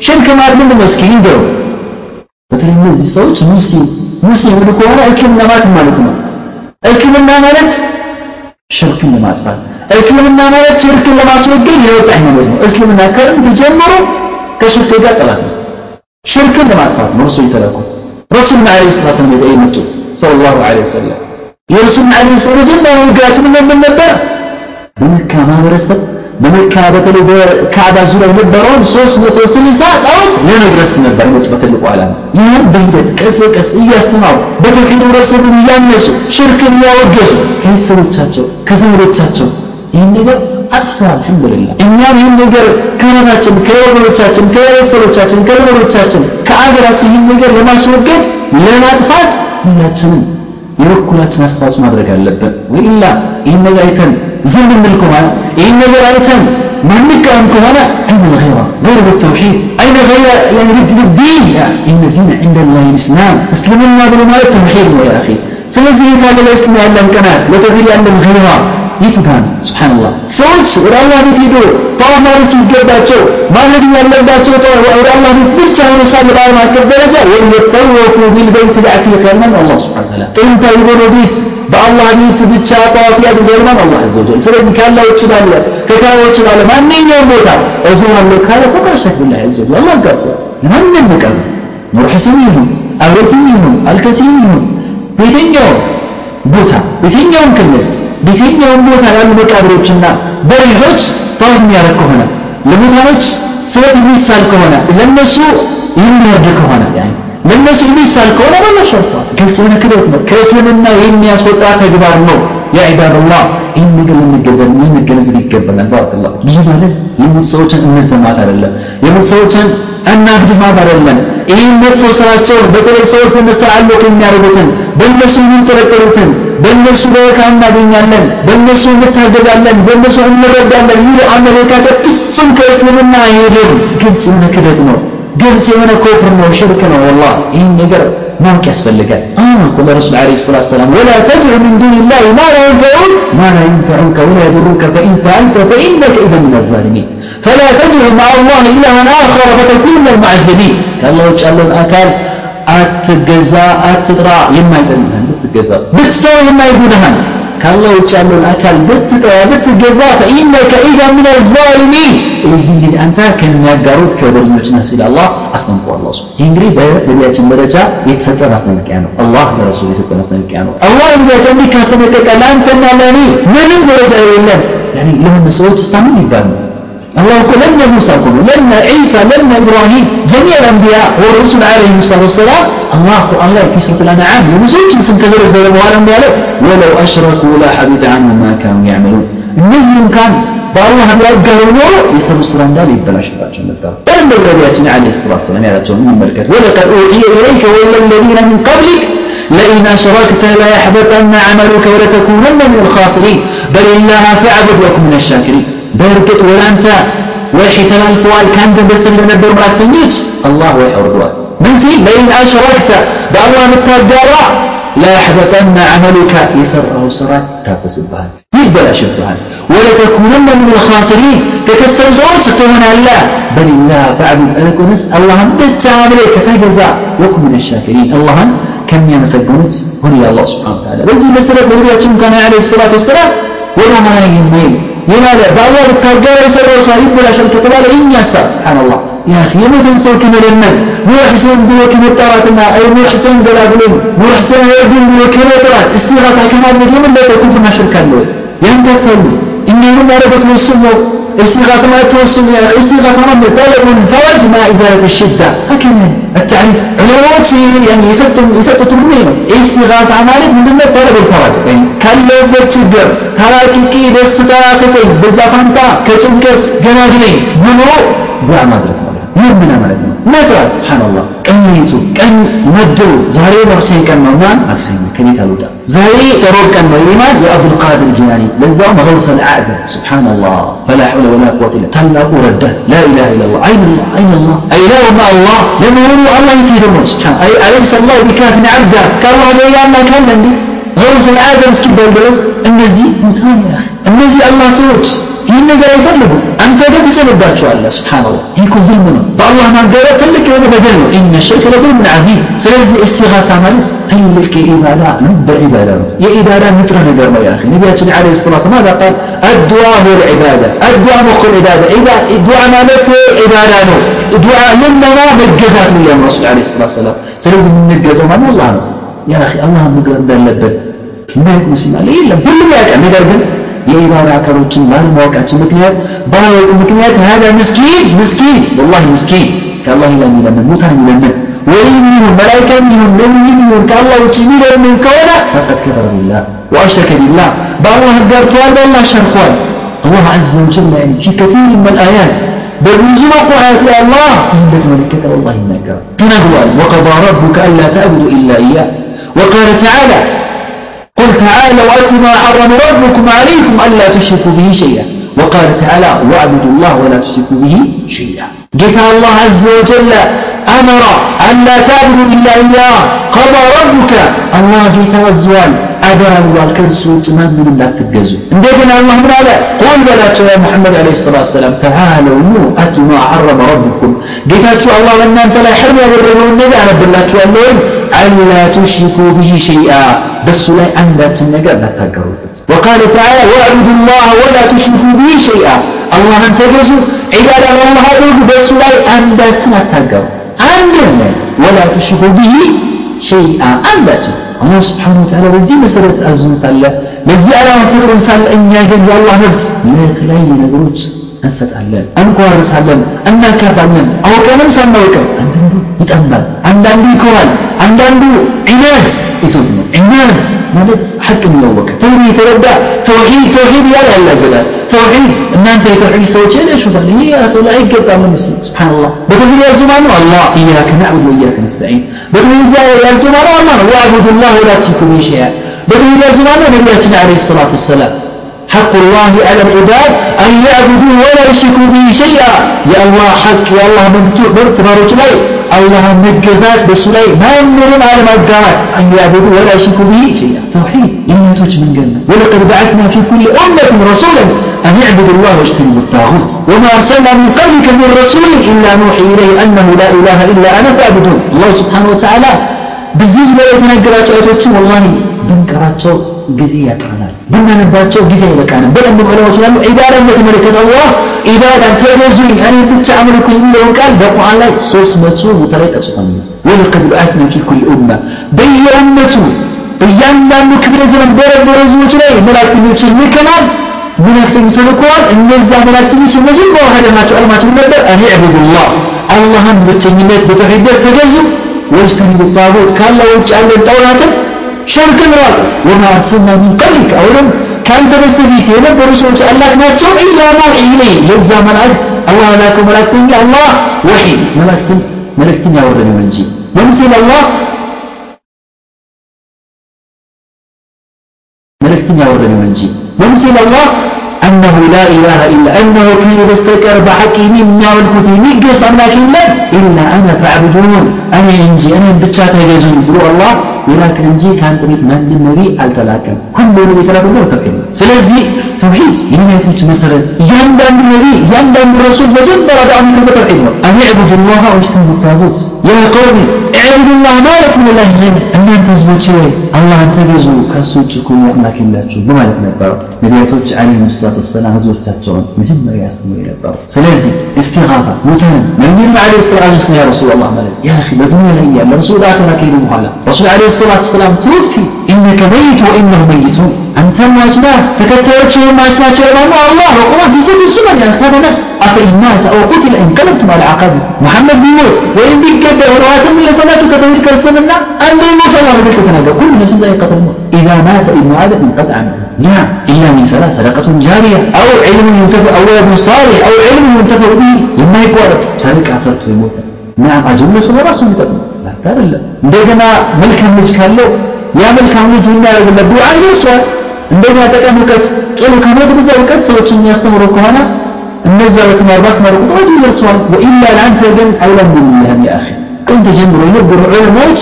[SPEAKER 4] ሽርክ ማለት ምንድን ነው እስኪ ይንገሩ። በተለይ እነዚህ ሰዎች ሙስሊም ሙስሊም ከሆነ እስልምና ማለት ማለት ነው? እስልምና ማለት ሽርክን ለማጥፋት እስልምና ማለት ሽርክን ለማስወገድ የወጣ ሃይማኖት ነው። እስልምና ከጥንት ጀምሮ ከሽርክ ጋር ጠላት ነው። ሽርክን ለማጥፋት ነው እርሱ የተላኩት ረሱል ዓለይሂ ሰላም የመጡት ሰለላሁ ዐለይሂ ወሰለም የረሱል ዓለይሂ ሰላም መጀመሪያ ንግግራቸው ምን ነበር በመካ ማህበረሰብ በመካ በተለይ በካዕባ ዙሪያ የነበረውን 360 ጣዖት ለመድረስ ነበር የመጡ በትልቁ ዓላማ። ይህም በሂደት ቀስ በቀስ እያስተማሩ በተውሂድ ህብረተሰብን እያነሱ ሽርክን እያወገዙ ከቤተሰቦቻቸው ከዘመዶቻቸው ይህን ነገር አጥፍተዋል። አልሐምዱሊላህ እኛም ይህን ነገር ከራሳችን ከወገኖቻችን ከቤተሰቦቻችን ከዘመዶቻችን ከአገራችን ይህን ነገር ለማስወገድ ለማጥፋት ሁላችንም የበኩላችን አስተዋጽኦ ማድረግ አለብን። ወኢላ ይህን ነገር አይተን ዝም እንል ከሆነ ይህን ነገር አይተን ማንቃወም ከሆነ አይነ ልገይራ ገይረ ተውሒድ አይነ ገይረ ዲን ኢነ ዲን ዕንደ ላህ ልእስላም እስልምና ብሎ ማለት ተውሒድ ነው ያ አኺ ስለዚህ የታለ ለእስልምና ያለን ቅናት ለተውሒድ ያለን ገይራ የቱ ጋ ነው? ሱብሓነላህ ሰዎች ወደ አላህ ቤት ሄዶ ጠዋፍ ማድረግ ሲገባቸው ማድረግ ያለባቸው ወደ አላህ ቤት ብቻ ሆኖ ሳለ በዓለም አቀፍ ደረጃ ወየጠወፉ ቢልበይት ልዓቲቅ ያልማን አላህ ሱብሓነሁ ወተዓላ ጥንታዊ በሆነ ቤት በአላህ ቤት ብቻ ጠዋፍ ያድርጉ ያልማን አላህ አዘ ወጀል። ስለዚህ ካላህ ውጭ ባለ ከካባ ውጭ ባለ ማንኛውም ቦታ እዘዋለሁ ካለ ፈቃድ ሸክ ቢላህ አዘ ወጀል አላህ ጋር ለማንም መቀር ኑር ሕስን ይሁን አብረትም ይሁን አልከሲም ይሁን በየትኛውም ቦታ በየትኛውም ክልል በየትኛውም ቦታ ያሉ መቃብሮችና በሪሖች ጠዋፍ የሚያደርግ ከሆነ ለሙታኖች ስለት የሚሳል ከሆነ ለነሱ የሚወርድ ከሆነ ለነሱ የሚሳል ከሆነ ሸርጧል። ግልጽ የሆነ ክደት ነው። ከእስልምና የሚያስወጣ ተግባር ነው። ያ ይህን ነገር ልንገዘን ልንገነዘብ ይገባናል። ባረከላህ ይህ ማለት የሙት ሰዎችን እንዝደማት አይደለም። የሙት ሰዎችን እናግድማት አይደለም። ይህን መጥፎ ስራቸውን በተለይ ሰዎች በእነሱ ተዓልቅ የሚያደርጉትን በእነሱ የሚንጠለጠሉትን በእነሱ በረካ እናገኛለን፣ በእነሱ እንታገዛለን፣ በእነሱ እንረዳለን የሚሉ አመለካከት ፍጹም ከእስልምና አይሄድም። ግልጽ የሆነ ክደት ነው። ግልጽ የሆነ ኮፍር ነው፣ ሽርክ ነው። ወላሂ ይህን ነገር ማወቅ ያስፈልጋል። አሁን እኮ ለረሱል ዓለይሂ ሰላቱ ወሰላም ወላ ተድዑ ሚን ዱኒላሂ ማ ላ የንፈዑክ ማ ላ የንፈዑከ ወላ የዱሩከ ፈኢን ፈዐልተ ፈኢነከ ኢዘን ሚነ ዛሊሚን ፈላ ተድዑ መዓ አላህ ኢላሃን አኸረ ፈተኩነ ሚነል ሙዐዘቢን ከአላህ ውጭ ያለውን አካል አትገዛ፣ አትጥራ። የማይጠቅምህን ብትገዛ ብትተው የማይጎዳህን ከአላህ ውጭ ያለውን አካል ብትጠራ ብትገዛ ፈኢነከ ኢዘን ሚነ ዛሊሚን የዚህ ጊዜ አንተ ከሚያጋሩት ከበደለኞች ነህ ሲል አላህ አስጠንቅቋል። አላህ ይህ እንግዲህ በነቢያችን ደረጃ የተሰጠ ማስጠንቀቂያ ነው። አላህ ለረሱል የሰጠ ማስጠንቀቂያ ነው። አላህ ነቢያችን እንዲህ ካስጠነቀቀ ለአንተና ለእኔ ምንም ደረጃ የሌለን ለሆነ ሰዎች እስታምን ይባል ነው الله يقول لن موسى كله لن عيسى لن إبراهيم جميع الأنبياء والرسل عليهم الصلاة والسلام الله قرآن الله في سورة الأنعام يمسوك اسم كثير الزلم والأنبياء ولو أشركوا لا حبط عنهم ما كانوا يعملون النزل كان በአላህ ቢያጋሩ ኖሮ የሰሩ ስራ እንዳለ ይበላሽባቸው ነበር። እንደ ነቢያችን ዓለይሂ ሰላቱ ወሰላም ያላቸውን እንመልከት። ወለቀድ ኡሕየ ኢለይከ ወኢላ ለዚነ ሚን ቀብሊክ ለኢን አሽረክተ ለየሕበጠነ ዐመሉከ ወለተኩነነ ሚነል ኻሲሪን በሊላህ ፈዕቡድ ወኩን ሚነ ሻኪሪን በእርግጥ ወደ አንተ ወሒ ተላልፈዋል ከአንተ በስተፊት ለነበሩ መላእክተኞች አላህ ወሒ አውርደዋል። ምን ሲል ለኢን አሽረክተ በአላህ ብታጋራ ለያሕበጠነ ዐመሉከ የሰራው ስራ ይታበስብሃል፣ ይበላሽብሃል። ወለተኩነነ ሚነል ኻሲሪን ከከሰሩ ሰዎች ትሆናለህ። በሊላህ ፈዕቡድ እልቁንስ አላህን ብቻ አምልክ ከተገዛ ወኩን ሚነ ሻኪሪን አላህን ከሚያመሰግኑት ሁን አላህ ሱብሓነሁ ወተዓላ። በዚህ መሰረት ነቢያችን ካነ ዓለይሂ ሰላቱ ወሰላም ወደ ኋላ የማይል لماذا؟ فالله بالتجار يسرع صحيفه عشان تقبل إني أساس سبحان الله. يا أخي ما تنسوا كم لمن؟ مو حسين بلو كم تراتنا أي مو حسين بلا بلوم مو حسين يبين بلو كم ترات استغاثة كما بلو كما لا تكون في ما شركا له ينتهي توسل يا استغاثة ما طلب فرج مع إزالة الشدة هكذا التعريف علماء يعني يسطوا يسطوا ترمين استغاثة عمالت من ضمن طلب الفرج يعني لو بتشجر تراكيكي بس تراستين بزافانتا كتنكت جنادين منو دعا ما درك ይህ ምን ማለት ነው? ነጥራ ስብሓንላህ ቀኝቱ ቀን መድቡ ዛሬ መክሰኝ ቀን ነው ማን ማክሰኞ ከቤት አልወጣ ዛሬ ጠሮብ ቀን ነው የማን የአብዱልቃድር ጂላኒ ለዛውም ገውሰል አዕዘም ስብሓንላህ ፈላ ሐውለ ወላ ቁወተ ኢላ ታላቁ ረዳት ላኢላሃ ኢለላህ አይንላህ አይንላህ አይላሁ ማ አላህ ለመሆኑ አላህ የት ሄደ ነው ስብሓን አለይሰ አላሁ ቢካፊን ዓብዳ ከአላህ ጋር ያላ ካለ እንዴ ገውሰል አዕዘም እስኪባል ድረስ እነዚህ ሙታን ያ እነዚህ አላህ ሰዎች ይህን ነገር አይፈልጉ አንተ ግን ትጭንባቸዋለህ ስብሓንላህ ይህ እኮ ዝልም ነው በአላህ ማጋራት ትልቅ የሆነ በደል ነው ኢነ ሽርክ ለዙልምን ዓዚም ስለዚህ እስቲጋሳ ማለት ትልቅ የኢባዳ ልበ ኢባዳ ነው የኢባዳ ንጥረ ነገር ነው ያ ነቢያችን ዓለይሂ ሰላቱ ማዛ ቃል አድዋ ሁወ ልዕባዳ አድዋ ሙኹ ልዕባዳ ዱዓ ማለት ዒባዳ ነው ዱዓ ልመና መገዛት ነው ያሉ ረሱል ዓለይሂ ሰላቱ ሰላም ስለዚህ የምንገዛው ማለት አላህ ነው ያ አላህን መግዛት እንዳለብን የማያውቅ ሙስሊም አለ የለም ሁሉም ያውቃል ነገር ግን የኢባዳ አካሎችን ባለማወቃችን ምክንያት ባለማወቁ ምክንያት هذا ምስኪን ምስኪን والله ምስኪን ከአላህ ሌላ የሚለምን ሙታን የሚለምን ወይም ይሁን መላኢካም ይሁን ነቢይም ይሁን ከአላህ ውጭ የሚለምን ከሆነ ፈቀድ ከፈረ ቢላህ ወአሽረከ ቢላህ በአላህ ጋርተዋል በአላህ ሸርኳል الله عز وجل يعني في كثير من الآيات በብዙ መቁዓት ላይ አላህ ይህን በተመለከተ والله ይናገራል ተናግሯል وقضى ربك ألا تعبدوا إلا إياه وقال تعالى قل تعالوا أتل ما حرم ربكم عليكم ألا تشركوا به شيئا. وقال تعالى واعبدوا الله ولا تشركوا به شيئا. جفا الله عز وجل أمر أن لا تعبدوا إلا إياه. قضى ربك. الله الزوال وزوال. أبان ما من لا تجزوا عندنا الله من هذا قل يا محمد عليه الصلاة والسلام. تعالوا أتوا ما حرم ربكم. ጌታችሁ አላህ በእናንተ ላይ ሕርም ያደረገውን ነገር አነብላችኋለሁ ወይም አላ ቱሽሪኩ ብሂ ሸይአ በሱ ላይ አንዳችን ነገር እንዳታገሩበት ወቃለ ተዓላ ወአዕቡዱ ላህ ወላ ቱሽሪኩ ብሂ ሸይአ አላህን ተገዙ ዒባዳ ለአላህ አድርጉ በሱ ላይ አንዳችን አታገሩ አንድም ወላ ቱሽሪኩ ብሂ ሸይአ አንዳችን አላህ ስብሓነሁ ወተዓላ በዚህ መሰረት አዞን ሳለ ለዚህ ዓላማ ፈጥሮን ሳለ እኛ ግን የአላህ መብት ለተለያዩ ነገሮች እንሰጣለን፣ እንኳርሳለን፣ እናካታለን። አውቀንም ሳናውቅም አንዳንዱ ይጠማል፣ አንዳንዱ ይኮራል፣ አንዳንዱ ዒናድ ይዞት ነው። ዒናድ ማለት ሐቅን ያወቀ ተውሂድ የተረዳ ተውሂድ ተውሂድ እያለ ያላገጣል። ተውሂድ እናንተ የተውሂድ ሰዎች ያለሽታል። ይሄ ላይ አይገባም። ምስል ሱብሓነላህ በተውሂድ ያዙማ ነው አላህ ኢያከ ናዕቡድ ወኢያከ ነስተዒን በተውሂድ ያዙማ ነው አላህ ነው ወአዕቡዱላህ ወላ ትሽሪኩ ቢሂ ሸይአ በተውሂድ ያዙማ ነው ነቢያችን ዓለይሂ ሰላቱ ወሰላም حق الله على العباد أن يعبدوه ولا يشركوا به شيئا. يا الله حق يا الله من مرتبارك لي الله. من جزاك بسلي ما يمرون على مجزات أن يعبدوه ولا يشركوا به شيئا. توحيد. يمتوج من جنة. ولقد بعثنا في كل أمة رسولا أن يعبدوا الله واجتنبوا الطاغوت. وما أرسلنا من قبلك من رسول إلا نوحي إليه أنه لا إله إلا أنا فاعبدون. الله سبحانه وتعالى. بالزيز ولا يتنقل أتوتشوا والله ብንቀራቸው ጊዜ ያጥረናል። ብናነባቸው ጊዜ አይበቃንም። በደንብ ዑለማዎች ያሉ ዒባዳን በተመለከተ አላህ ዒባዳን ተገዙኝ እኔ ብቻ አምልኩኝ የሚለውን ቃል በቁርአን ላይ ሶስት መቶ ቦታ ላይ ጠቅሶታል ወለቀድ በአትና ፊ ኩል ኡማ። በየኡመቱ በእያንዳንዱ ክፍለ ዘመን በነበሩ ህዝቦች ላይ መላእክተኞችን ልከናል። መላእክተኞች ተልከዋል። እነዛ መላእክተኞች መጀመሪያ ሀደማቸው አለማቸው ነበር። እኔ ዕቡዱላህ አላህን ብቸኝነት በተሒደት ተገዙ። ወይስ ተንቡ ካላ ውጭ ያለን ጠውላትን راق وما أرسلنا من قبلك. أولا كان تبستفيت ينبر رسول الله ناتشو إلا نوحي إليه. يزا ملأكت الله لاكم ملأكتن يا الله. وحي. ملأكتن ملأكتن يا ورد منجي ونسل الله؟ ملأكتن يا ورد منجي ونسل الله؟ أنه لا إله إلا أنه كان يستكر بحقي مما والكتي من قصد أملاك إلا إلا أنا فاعبدون. أنا إنجي. أنا بتشات يجزون بلو الله ይላክን እንጂ ከአንተ ቤት ማንም ነቢ አልተላከም። ሁሉንም የተላከው ተውሂድ። ስለዚህ ተውሂድ የነቢያቶች መሰረት፣ እያንዳንዱ ነቢ፣ እያንዳንዱ ረሱል መጀመሪያ ዳዕዋ ተውሂድ ነው። አን ዕቡድ ላሃ ወጅትኒቡ يا قوم اعبدوا الله ما لكم من اله غيره እናንተ ህዝቦች ሆይ አላህ ተገዙ ከሱ ውጭ ሁሉ አምላክ የላችሁ በማለት ነበሩ ነቢያቶች አለይሂ ሰላቱ ወሰላም ህዝቦቻቸውን መጀመሪያ ያስተምሩ የነበሩ ስለዚህ እስቲጋፋ ሙተን ነቢዩ አለይሂ ሰላቱ ወሰላም ያ ረሱላህ ማለት ያ ኺ በዱንያ ላይ ያለ ረሱል አኺራ ከሄዱ በኋላ ረሱል አለይሂ ሰላቱ ወሰላም ትውፊ إنك ميت وإنه ميت أنتم واجناه تكتلتهم واجناتهم الله الله. وقوة بزيد الزمن أخوان الناس. أفإن مات أو قتل إن انقلبتم على عقابه محمد بيموت وإن بيكده ورواتم من لسناته كتبه الكرسلنا أن بيموت الله بيسة تنادى كل نفس ذائقة قتل إذا مات ابن آدم انقطع عنه نعم إلا من سلا صدقة جارية. أو علم ينتفع أو ابن صالح. أو علم ينتفع به. لما يقولك سالك عصرت يموت نعم أجل سنة رسول تقول لا ترى لا. عندما ملك الملك كان له. ያ መልካም ልጅ የሚያደርግለት ዱዓ ይደርሰዋል እንደገና ጠቀም እውቀት ጥሩ ከሞት በዛ እውቀት ሰዎችን የሚያስተምሩ ከሆነ እነዛ በትማር ባስተማሩ ቁጥር ይደርሰዋል ወኢላ ለአንተ ግን አውለም ብልላህም ያ አኺ ጥንት ጀምሮ የነበሩ ዑለማዎች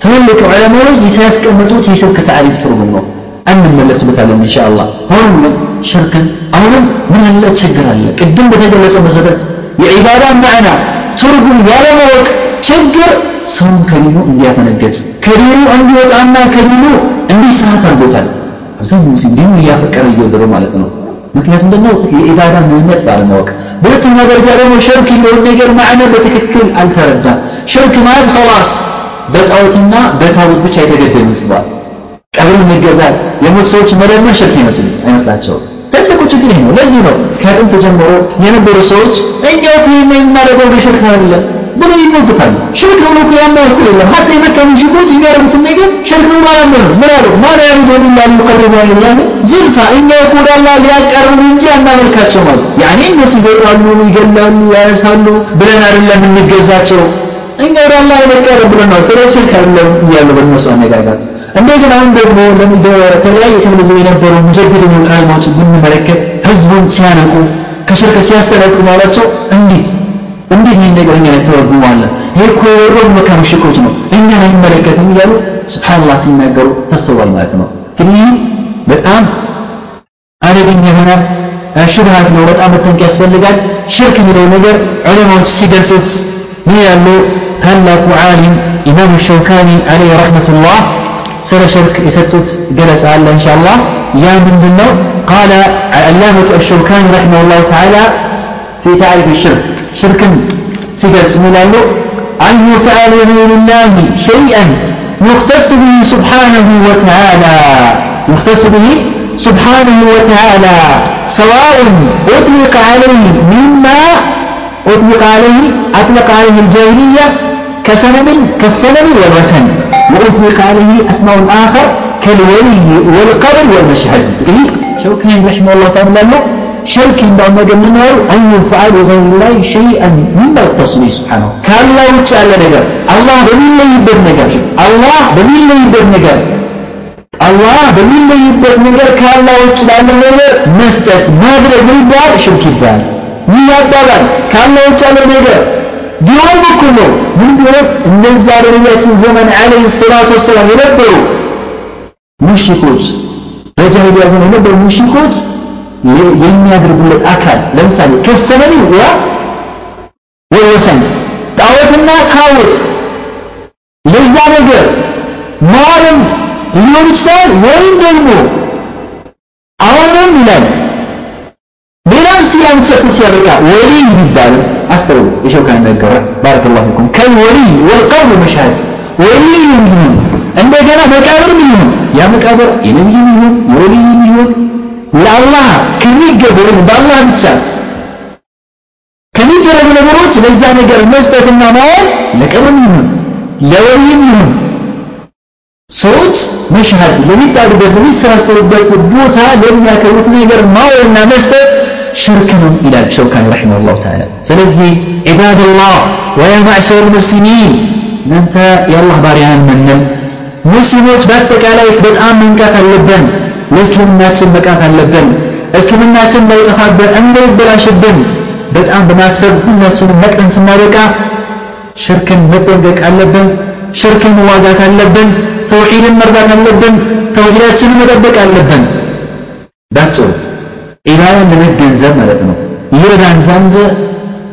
[SPEAKER 4] ትልልቅ ዑለማዎች ሲያስቀምጡት የሽርክ ታሪፍ ትርጉም ነው እንመለስበታለን ኢንሻአላህ ሆኖም ግን ሽርክን አሁንም ምን ያለ ችግር አለ ቅድም በተገለጸ መሰረት የዒባዳ ማዕና ትርጉም ያለማወቅ ችግር ሰውን ከዲኑ እንዲያፈነገጥ ከዲኑ እንዲወጣና ከዲኑ እንዲሳት አድርጎታል አብዛኛው ጊዜ ዲኑ እያፈቀረ እየወደረ ማለት ነው። ምክንያቱም ደግሞ የዒባዳ ምንነት ባለማወቅ በሁለተኛ ደረጃ ደግሞ ሽርክ የሚለውን ነገር ማዕና በትክክል አልተረዳም። ሽርክ ማለት ኸላስ በጣዖትና በታቦት ብቻ የተገደለ ይመስለዋል። ቀብር መገዛት የሞት ሰዎች መለመን ሽርክ ይመስል አይመስላቸውም። ትልቁ ችግር ይሄ ነው። ለዚህ ነው ከጥንት ጀምሮ የነበሩ ሰዎች እኛ እኮ የምናደርገው ሽርክ አይደለም ብሎ ይሞግታሉ ሽርክ ብሎ እኮ ያማ እኮ የለም። ሀታ የመካ ሙሽሪኮች የሚያደርጉትን ነገር ሽርክ ብሎ አላመኑ ምን አሉ? ማን ያዕቡዱ ኢላ ሊዩቀርቡ ኢላህ ዝልፋ እኛ ወደ ሊያቀርቡ እንጂ አናመልካቸው ማለት ያኔ እነሱ ይገድላሉ ይገላሉ ያነሳሉ ብለን አይደለም እንገዛቸው እኛ ወደ አላህ ለመቀረብ ብለን ነው። ስለ ሽርክ አይደለም እያሉ በእነሱ አነጋገር። እንደገና አሁን ደግሞ በተለያየ ክፍለ ዘመን የነበሩ ሙጀድድ ዑለማዎችን ብንመለከት ህዝቡን ሲያነቁ ከሽርክ ሲያስጠነቅቁ ማለቸው እንዴት እንዴት ይህን ነገር እኛ ተረጉመዋለን? ይሄ እኮ የሮም መካ ሙሽኮች ነው እኛን አይመለከትም እያሉ ስብሓንላህ ሲናገሩ ተስተውሏል ማለት ነው። ግን ይህ በጣም አደገኛ የሆነ ሽብሃት ነው። በጣም መጠንቀቅ ያስፈልጋል። ሽርክ የሚለው ነገር ዑለማዎች ሲገልጹት ምን ያሉ ታላቁ ዓሊም ኢማሙ ሸውካኒ ዓለይህ ረሕመቱላህ ስለ ሽርክ የሰጡት ገለጻ አለ ኢንሻአላህ ያ ምንድን ነው ቃለ አላመቱ አሸውካኒ ረሒመሁላሁ ተዓላ ፊ ታሪፍ ሽርክ ሽርክን ሲገልጽ ምን ይላሉ أن يفعل لغير الله شيئا يختص به سبحانه وتعالى يختص به سبحانه وتعالى سواء أطلق عليه مما أطلق عليه أطلق عليه الجاهلية كسنم كالسنم والوثن وأطلق عليه أسماء آخر كالولي والقبر والمشهد شو كان رحمه الله تعالى له شرك عندما نجم النار أن يفعل غير الله شيئا مما يختص به سبحانه كان الله وتعالى نجر الله بمين لا يبدأ نجر الله بمين لا يبدأ نجر አላህ በሚለይበት ነገር ከአላህ ውጭ ላለ ነገር መስጠት ማድረግ ምን ይባላል? ሽርክ ይባላል። ይህ አባባል ከአላህ ውጭ ያለ ነገር ቢሆን እኮ ነው ምን ቢሆን እነዛ በነቢያችን ዘመን ዓለይሂ ሰላቱ ወሰላም የነበሩ ሙሽኮች በጃሂልያ ዘመን የነበሩ ሙሽኮች የሚያደርጉለት አካል ለምሳሌ ከሰመኒ ያ ወወሰን ጣዖትና ታቦት ለዛ ነገር ማለም ሊሆን ይችላል ወይም ደግሞ አሁንም ይላል። ሌላም ስያሜ ሰጥቶ ሲያበቃ ወሊይ ይባላል። አስተውሉ። የሸውካን ነገረ ባረከላሁ ፊኩም። ከልወሊይ ወልቀብር መሻህድ ወሊይ ይሁን እንደገና መቃብር ይሁን። ያ መቃብር የነቢይ ይሁን የወሊይ ይሁን ለአላህ ከሚገበሩ በአላህ ብቻ ከሚደረጉ ነገሮች ለዛ ነገር መስጠትና ማዋል ለቀብርም ይሁን ለወሊይም ይሁን ሰዎች መሽሃድ ለሚጣሩበት ለሚሰባሰቡበት ቦታ ለሚያከብሩት ነገር ማወልና መስጠት ሽርክ ነው ይላል ሸውካኒ ረሒመሁላሁ ተዓላ። ስለዚህ ዒባደላህ ወያ ማዕሸር ሙስሊሚን እናንተ የአላህ ባሪያን ምንል ሙስሊሞች በአጠቃላይ በጣም መንቃት አለብን። ለእስልምናችን መቃት አለብን። እስልምናችን እንዳይጠፋብን እንዳይበላሽብን በጣም በማሰብ ሁላችንም ነቅተን ስናበቃ ሽርክን መጠንቀቅ አለብን። ሽርክን መዋጋት አለብን። ተውሂድን መርዳት አለብን። ተውሂዳችንን መጠበቅ አለብን። ባጭሩ ኢባዳን ለመገንዘብ ማለት ነው። ይረዳን ዘንድ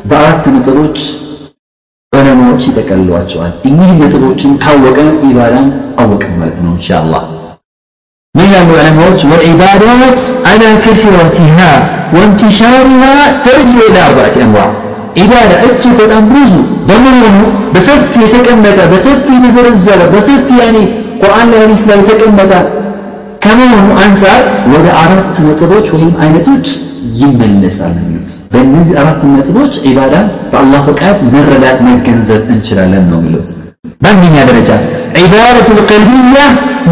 [SPEAKER 4] በአራት ነጥቦች ዑለማዎች ይጠቀልሏቸዋል። እኚህ ነጥቦችን ካወቀን ኢባዳን አወቅን ማለት ነው ኢንሻአላህ። ያሉ ዑለማዎች ወልዒባዳት አላ ከሲረቲሃ ወንትሻሪሃ ተርጅዑ ኢላ አርባዕቲ አንዋዕ ኢባዳ እጅግ በጣም ብዙ በመሆኑ በሰፊ የተቀመጠ በሰፊ የተዘረዘረ በሰፊ ያኔ ቁርአን ላይ ሐዲስ ላይ የተቀመጠ ከመሆኑ አንጻር ወደ አራት ነጥቦች ወይም አይነቶች ይመለሳል የሚሉት በእነዚህ አራት ነጥቦች ኢባዳ በአላህ ፈቃድ መረዳት መገንዘብ እንችላለን ነው የሚሉት በአንደኛ ደረጃ ዒባደቱ ልቀልብያ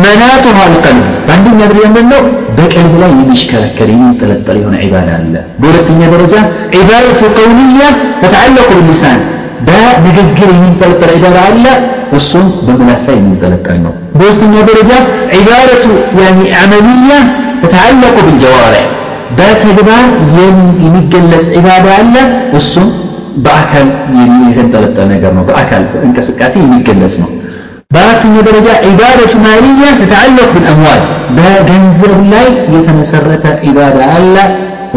[SPEAKER 4] መናቱሃ ልቀልብ በአንደኛ ደረጃ ምንድነው በቀልብ ላይ የሚሽከረከር የሚንጠለጠል የሆነ ዒባዳ አለ በሁለተኛ ደረጃ ዒባደቱ ቀውልያ ተተዓለቁ ብሊሳን በንግግር የሚንጠለጠል ዒባዳ አለ እሱም በምላስ ላይ የሚንጠለጠል ነው በሶስተኛ ደረጃ ዒባደቱ ያኒ አመልያ ተተዓለቁ ብልጀዋሪዕ በተግባር የሚገለጽ ዒባዳ አለ እሱም በአካል የተንጠለጠለ ነገር ነው። በአካል እንቅስቃሴ የሚገለጽ ነው። በአራተኛ ደረጃ ዒባደቱ ማልያ ተተዓለቅ ብልአምዋል በገንዘብ ላይ የተመሰረተ ዒባዳ አለ።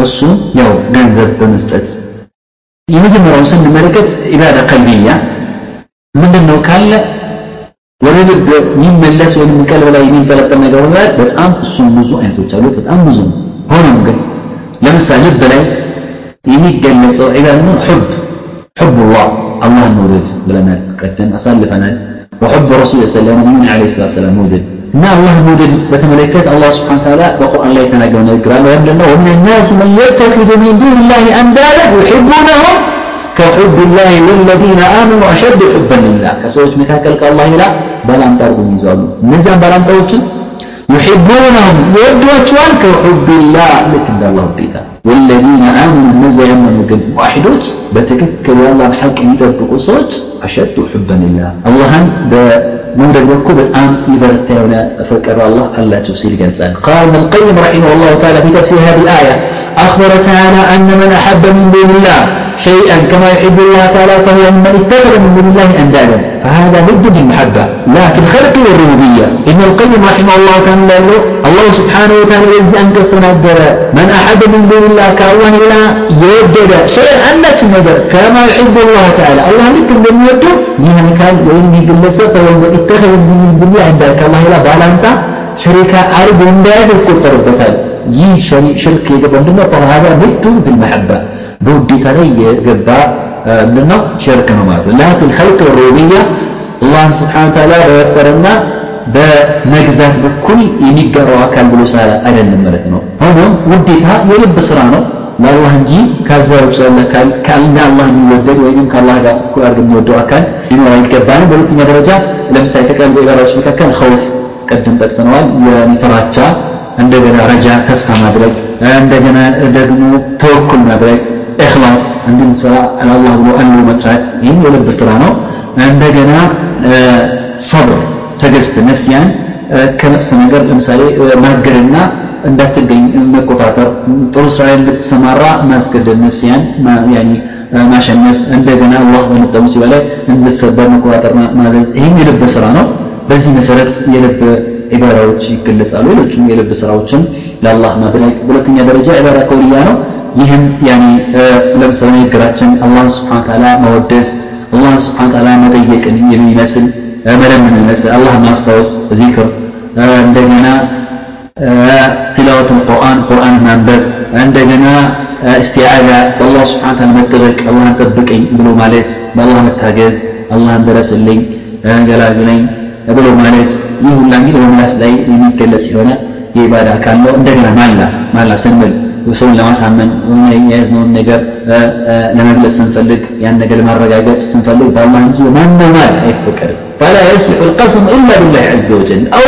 [SPEAKER 4] እሱም ያው ገንዘብ በመስጠት የመጀመሪያውን ስንመለከት ዒባዳ ቀልብያ ምንድን ነው ካለ ወደ ልብ የሚመለስ ወይም ቀልብ ላይ የሚንጠለጠል ነገር ማለት በጣም እሱም ብዙ አይነቶች አሉ። በጣም ብዙ ነው። ሆኖም ግን ለምሳሌ ልብ ላይ የሚገለጸው ዒባዳ ነው حب الله. الله نورد ولنا قد أصلفنا وحب رسول الله صلى الله عليه وسلم عليه نورد ما الله نورد بتملكة الله سبحانه وتعالى. بقرآن لا يتناقون القرآن ويبدأ ومن الناس من يتخذ من دون الله أندادا يحبونهم. كحب الله للذين آمنوا أشد حبا لله. كسوش مثاكل الله لا بل أن تربوا من زوال من زم بل أن يحبونهم يدوتون كحب الله لكن الله بيتا والذين آمنوا من زم من واحدوت በትክክል የአላህን ሐቅ የሚጠብቁ ሰዎች አሸዱ ሑበን ሊላህ አላህን መውደድ በኩል በጣም ይበረታ የሆነ ፍቅር አላህ አላቸው ሲል ይገልጻል ቃል ابن القيم رحمه الله تعالى في تفسير هذه الآية أخبر تعالى أن من أحب من دون الله شيئا كما يحب الله تعالى فهو ممن اتخذ من دون الله أندادا فهذا ضد المحبة لا في الخلق والربوبية ابن القيم رحمه الله تعالى له الله سبحانه وتعالى يزي أن تستنادر من أحب من دون الله كالله إلا يودد شيئا أنك نظر كما يحب الله تعالى الله لك من يوده ይህ አካል ወይም ይህ ግለሰብ ፈወዘ ኢተኸዘ ዱንያ አንዳ ከአላህ ባላንጣ ሸሪካ አርጎ እንደያዘ ይቆጠርበታል። ይህ ሽርክ የገባ ምንድነው? ፈሃዳ ምቱ ፊልመሐባ በውዴታ ላይ የገባ ምንድነው? ሽርክ ነው ማለት ነው። ላ ፊልኸልቅ ሩብያ አላህን ስብሓን ታላ በመፍጠርና በመግዛት በኩል የሚገራው አካል ብሎ አይደለም ማለት ነው። ሆኖም ውዴታ የልብ ስራ ነው። ለአላህ እንጂ ከዛ ውጭ ከአንድ አላህ የሚወደድ ወይም ከአላህ ጋር እኩል አድርገው የሚወደው አካል ሊኖር አይገባንም። በሁለተኛ ደረጃ ለምሳሌ ከቀልብ ኢባዳዎች መካከል ኸውፍ ቅድም ጠቅሰነዋል። የፍራቻ እንደገና ረጃ ተስፋ ማድረግ እንደገና ደግሞ ተወኩል ማድረግ ኢኽላስ እንድንሰራ አላህ ብሎ አምሮ መስራት ይህም የልብ ስራ ነው። እንደገና ሰብር ትዕግስት ነፍስያን ከመጥፎ ነገር ለምሳሌ ማገድና እንዳትገኝ መቆጣጠር ጥሩ ስራ ላይ እንድትሰማራ ማስገደድ ነፍስያን ማሸነፍ እንደገና አላህ በመጠሙ ሲበላይ እንድትሰበር መቆጣጠር ማዘዝ ይህም የልብ ስራ ነው። በዚህ መሰረት የልብ ዒባዳዎች ይገለጻሉ። ሌሎችም የልብ ስራዎችም ለአላህ ማድረግ በሁለተኛ ደረጃ ዒባዳ ከውልያ ነው። ይህም ለምሳሌ ንግግራችን አላህን ስብሓን ተዓላ መወደስ አላህን ስብሓን ተዓላ መጠየቅን የሚመስል መለምን ይመስል አላህን ማስታወስ ዚክር እንደገና ትላወት ቁርአን ቁርአን ማንበብ እንደገና እስቲዓዛ በአላህ ስብሓን ተዓላ መጠበቅ አላህን ጠብቀኝ ብሎ ማለት በአላህ መታገዝ አላህን ድረስልኝ ገላግለኝ ብሎ ማለት ይህ ሁላ እንግዲህ በምላስ ላይ የሚገለጽ የሆነ የኢባዳ አካል ነው። እንደገና ማላ ማላ ስንል ሰውን ለማሳመን የያዝነውን ነገር ለመግለጽ ስንፈልግ ያን ነገር ለማረጋገጥ ስንፈልግ በአላህ እንጂ ማል አይፈቀድም فلا يصح القسم إلا بالله عز وجل أو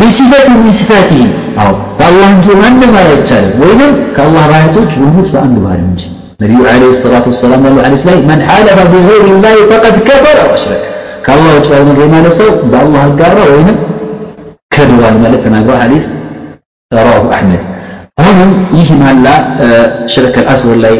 [SPEAKER 4] بصفة من صفاته أو فالله እንጂ ማንም አይቻልም ወይንም ከአላህ ባህቶች ሁሉት በአንዱ ባህሪ እንጂ ነቢዩ ዓለይሂ ሰላቱ ወሰላም ያሉ ሐዲስ ላይ መን ሐለፈ ቢገይሪ ላህ ፈቀድ ከፈረ ወአሽረከ ከአላህ ውጭ ያለ ነገር ማለት ሰው በአላህ አጋራ ወይንም ከድዋል ማለት ተናግሯል ሐዲስ ረዋሁ አሕመድ ሆኖም ይህ ማላ ሽርክ አልአስወር ላይ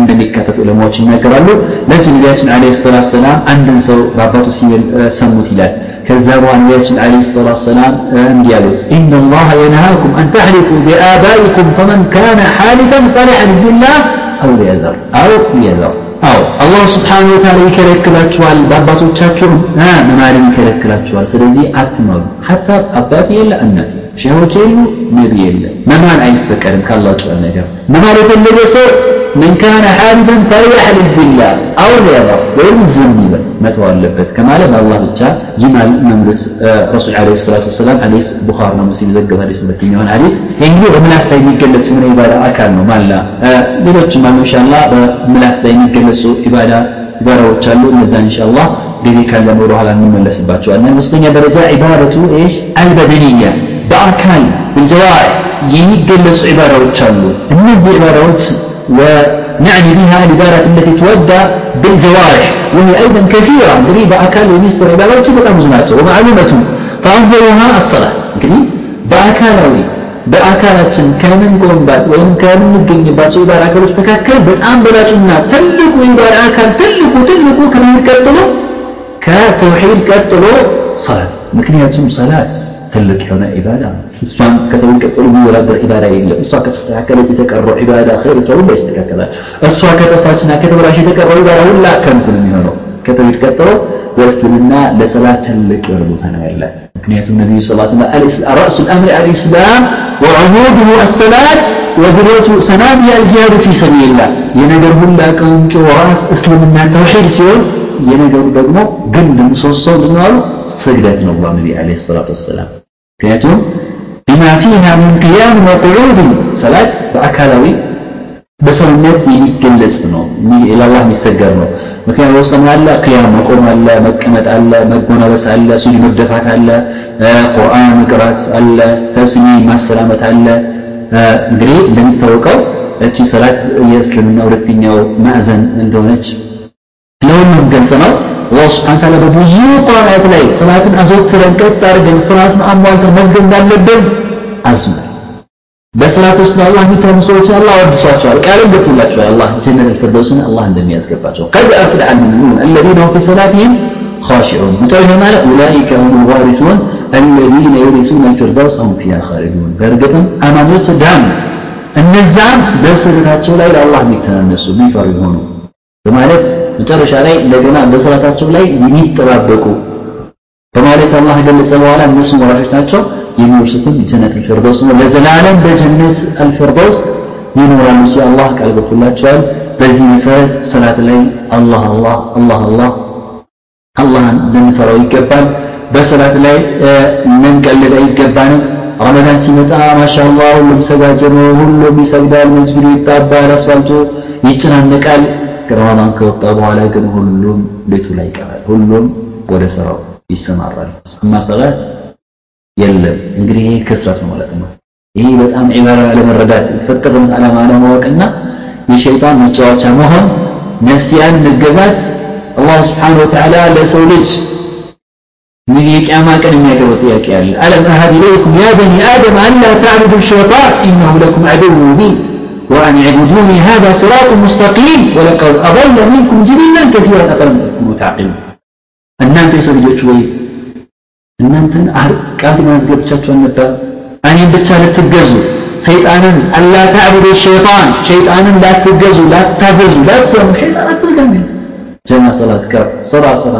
[SPEAKER 4] እንደሚካተት ዑለማዎች ይናገራሉ ለዚህ ነቢያችን አለይሂ ሰላቱ ሰላም አንድን ሰው በአባቱ ሲል ሰሙት ይላል ከዛ በኋላ ነቢያችን አለይሂ ሰላቱ ሰላም እንዲህ አሉት ኢነ ላሀ የነሃኩም አን ተሕሊፉ ቢአባኢኩም ፈመን ካነ ሓሊፈን ፈሊሐሊፍ ቢላህ አው ሊየዘር አው ሊየዘር አዎ አላህ ስብሓን ወተዓላ ይከለክላችኋል በአባቶቻችሁም መማልን ይከለክላችኋል ስለዚህ አትማሉ ሐታ አባት የለ እናት ሸሆች የሉ ነቢ የለ መማል አይፈቀድም ካላህ ውጭ ነገር መማል የፈለገ ሰው ምን ካነ ሓሊፈን ፈሊያሕሊፍ ቢላህ አው ሊየዘር ወይም ዝም ይበል መተው አለበት ከማለ በአላህ ብቻ ይማል መምሉት ረሱል ለ ሰላት ወሰላም ሐዲስ ቡኻሪ ነው ሙስሊም ዘገብ ሐዲስ ሁለተኛውን ሐዲስ ይህ እንግዲህ በምላስ ላይ የሚገለጽ የሆነ ኢባዳ አካል ነው ማላ ሌሎችም አሉ ኢንሻአላ በምላስ ላይ የሚገለጹ ኢባዳ ኢባዳዎች አሉ እነዛን ኢንሻአላህ ጊዜ ካለን ወደ ኋላ እንመለስባቸዋለን ሶስተኛ ደረጃ ኢባደቱ ايش አልበደንያ በአካል بالجوارح የሚገለጹ ኢባዳዎች አሉ እነዚህ ኢባዳዎች ونعني بها العبادة التي تودى بالجوارح وهي أيضا كثيرة እንግዲህ በአካል የሚሰሩ ኢባዳዎች በጣም ብዙ ናቸው ومعلومة فأفضلها الصلاة እንግዲህ በአካላዊ በአካላችን ከምንቆምባት ወይም ከምንገኝባቸው ኢባዳ አካሎች መካከል በጣም በላጩና ትልቁ ኢባዳ አካል ትልቁ ትልቁ ከምን ቀጥሎ ከተውሂድ ቀጥሎ ሰላት ምክንያቱም ሰላት ትልቅ የሆነ ኢባዳ እሷን ከተውሂድ ቀጥሎ የሚወዳደር ኢባዳ የለም እሷ ከተስተካከለች የተቀረው ኢባዳ ኸይር ሰው ሁላ ይስተካከላል እሷ ከጠፋችና ከተበላሽ የተቀረው ኢባዳ ሁላ ከንቱ ነው የሚሆነው ከተውሂድ ቀጥሎ በእስልምና ለሰላት ትልቅ የሆነ ቦታ ነው ያላት ምክንያቱም ነቢዩ ስ ሰለም ረእሱ ልአምር አልኢስላም ወዐሙዱሁ አሰላት ወዝሮቱ ሰናቢያ አልጂሃዱ ፊ ሰቢልላህ የነገር ሁላ ቀንጮ ራስ እስልምና ተውሒድ ሲሆን የነገሩ ደግሞ ግንድ ምሰሶ ምንዋሉ ስግደት ነው ብሏ ነቢ ለ ሰላት ወሰላም ምክንያቱም ቢማ ፊሃ ምን ቅያም ወቁዑድን ሰላት በአካላዊ በሰውነት የሚገለጽ ነው። ለአላህ የሚሰገር ነው። ምክንያቱም ውስጥ ምን አለ? ቅያም መቆም አለ መቀመጥ አለ መጎናበስ አለ ሱጁድ መደፋት አለ ቁርአን መቅራት አለ ተስሚ ማሰላመት አለ። እንግዲህ እንደሚታወቀው እቺ ሰላት የእስልምና ሁለተኛው ማዕዘን እንደሆነች ለሁሉም ግልጽ ነው አላህ ስብሓን ታላ በብዙ ቁርአናት ላይ ሰላትን አዘውትረን ቀጥ አድርገን ሰላትን አሟልተን መዝገብ እንዳለብን አዝሟል በሰላት ውስጥ አላህ የሚተሙ ሰዎችን አላህ ወድሷቸዋል ቃልም ገብቶላቸዋል አላህ ጀነት አልፊርደውስን አላህ እንደሚያስገባቸው ቀድ አፍለሐ አልሙእሚኑን الذين هم في صلاتهم خاشعون መጨረሻ ማለት أولئك هم الوارثون الذين يرثون الفردوس هم فيها خالدون በእርግጥም አማኞች ዳን እነዛም በስርታቸው ላይ ለአላህ የሚተናነሱ የሚፈሩ የሆኑ በማለት መጨረሻ ላይ እንደገና በሰላታቸው ላይ የሚጠባበቁ በማለት አላህ ገለጸ በኋላ እነሱ ወራሾች ናቸው። የሚወርሱትም ጀነት አልፊርደውስ ነው። ለዘላለም በጀነት አልፊርደውስ ይኖራሉ ሲል አላህ ቃል ገብቶላቸዋል። በዚህ መሰረት ሰላት ላይ አላህ አላህ አላህ አላህ አላህን ልንፈራው ይገባል። በሰላት ላይ ልንቀልድ አይገባንም። ረመዳን ሲመጣ ማሻአላህ ሁሉም ሰጋጀ ነው ሁሉም ይሰግዳል መስጊዱ ይጣባል አስፋልቱ ይጨናነቃል ረመዳን ከወጣ በኋላ ግን ሁሉም ቤቱ ላይ ይቀራል ሁሉም ወደ ስራው ይሰማራል እማ ሰላት የለም እንግዲህ ይሄ ክስረት ነው ማለት ነው ይሄ በጣም ዒባራ ለመረዳት የተፈጠረን ዓላማ አለማወቅና የሸይጣን መጫወቻ መሆን ነፍስያን መገዛት አላህ ስብሓን ወተዓላ ለሰው ልጅ ምን የቅያማ ቀን የሚያቀርበው ጥያቄ አለ አለም አሀድ ኢለይኩም ያ በኒ አደም አላ ተዕቡዱ ሸይጣን ኢነሁ ለኩም ዐዱው ሙቢን وأن اعبدوني هذا صراط مستقيم ولقد أضل منكم جبلا كثيرا أفلم تكونوا تعقلون እናንተ የሰው ልጆች ወይ እናንተን ቃል ማስገብቻችኋል ነበር እኔም ብቻ ልትገዙ ሰይጣንን አላ ተዕቡዱ ሸይጣን ሸይጣንን ላትገዙ ላትታዘዙ ላትሰሙ ሸይጣን አትዝጋኝ ጀማ ሰላት ቀር ስራ ስራ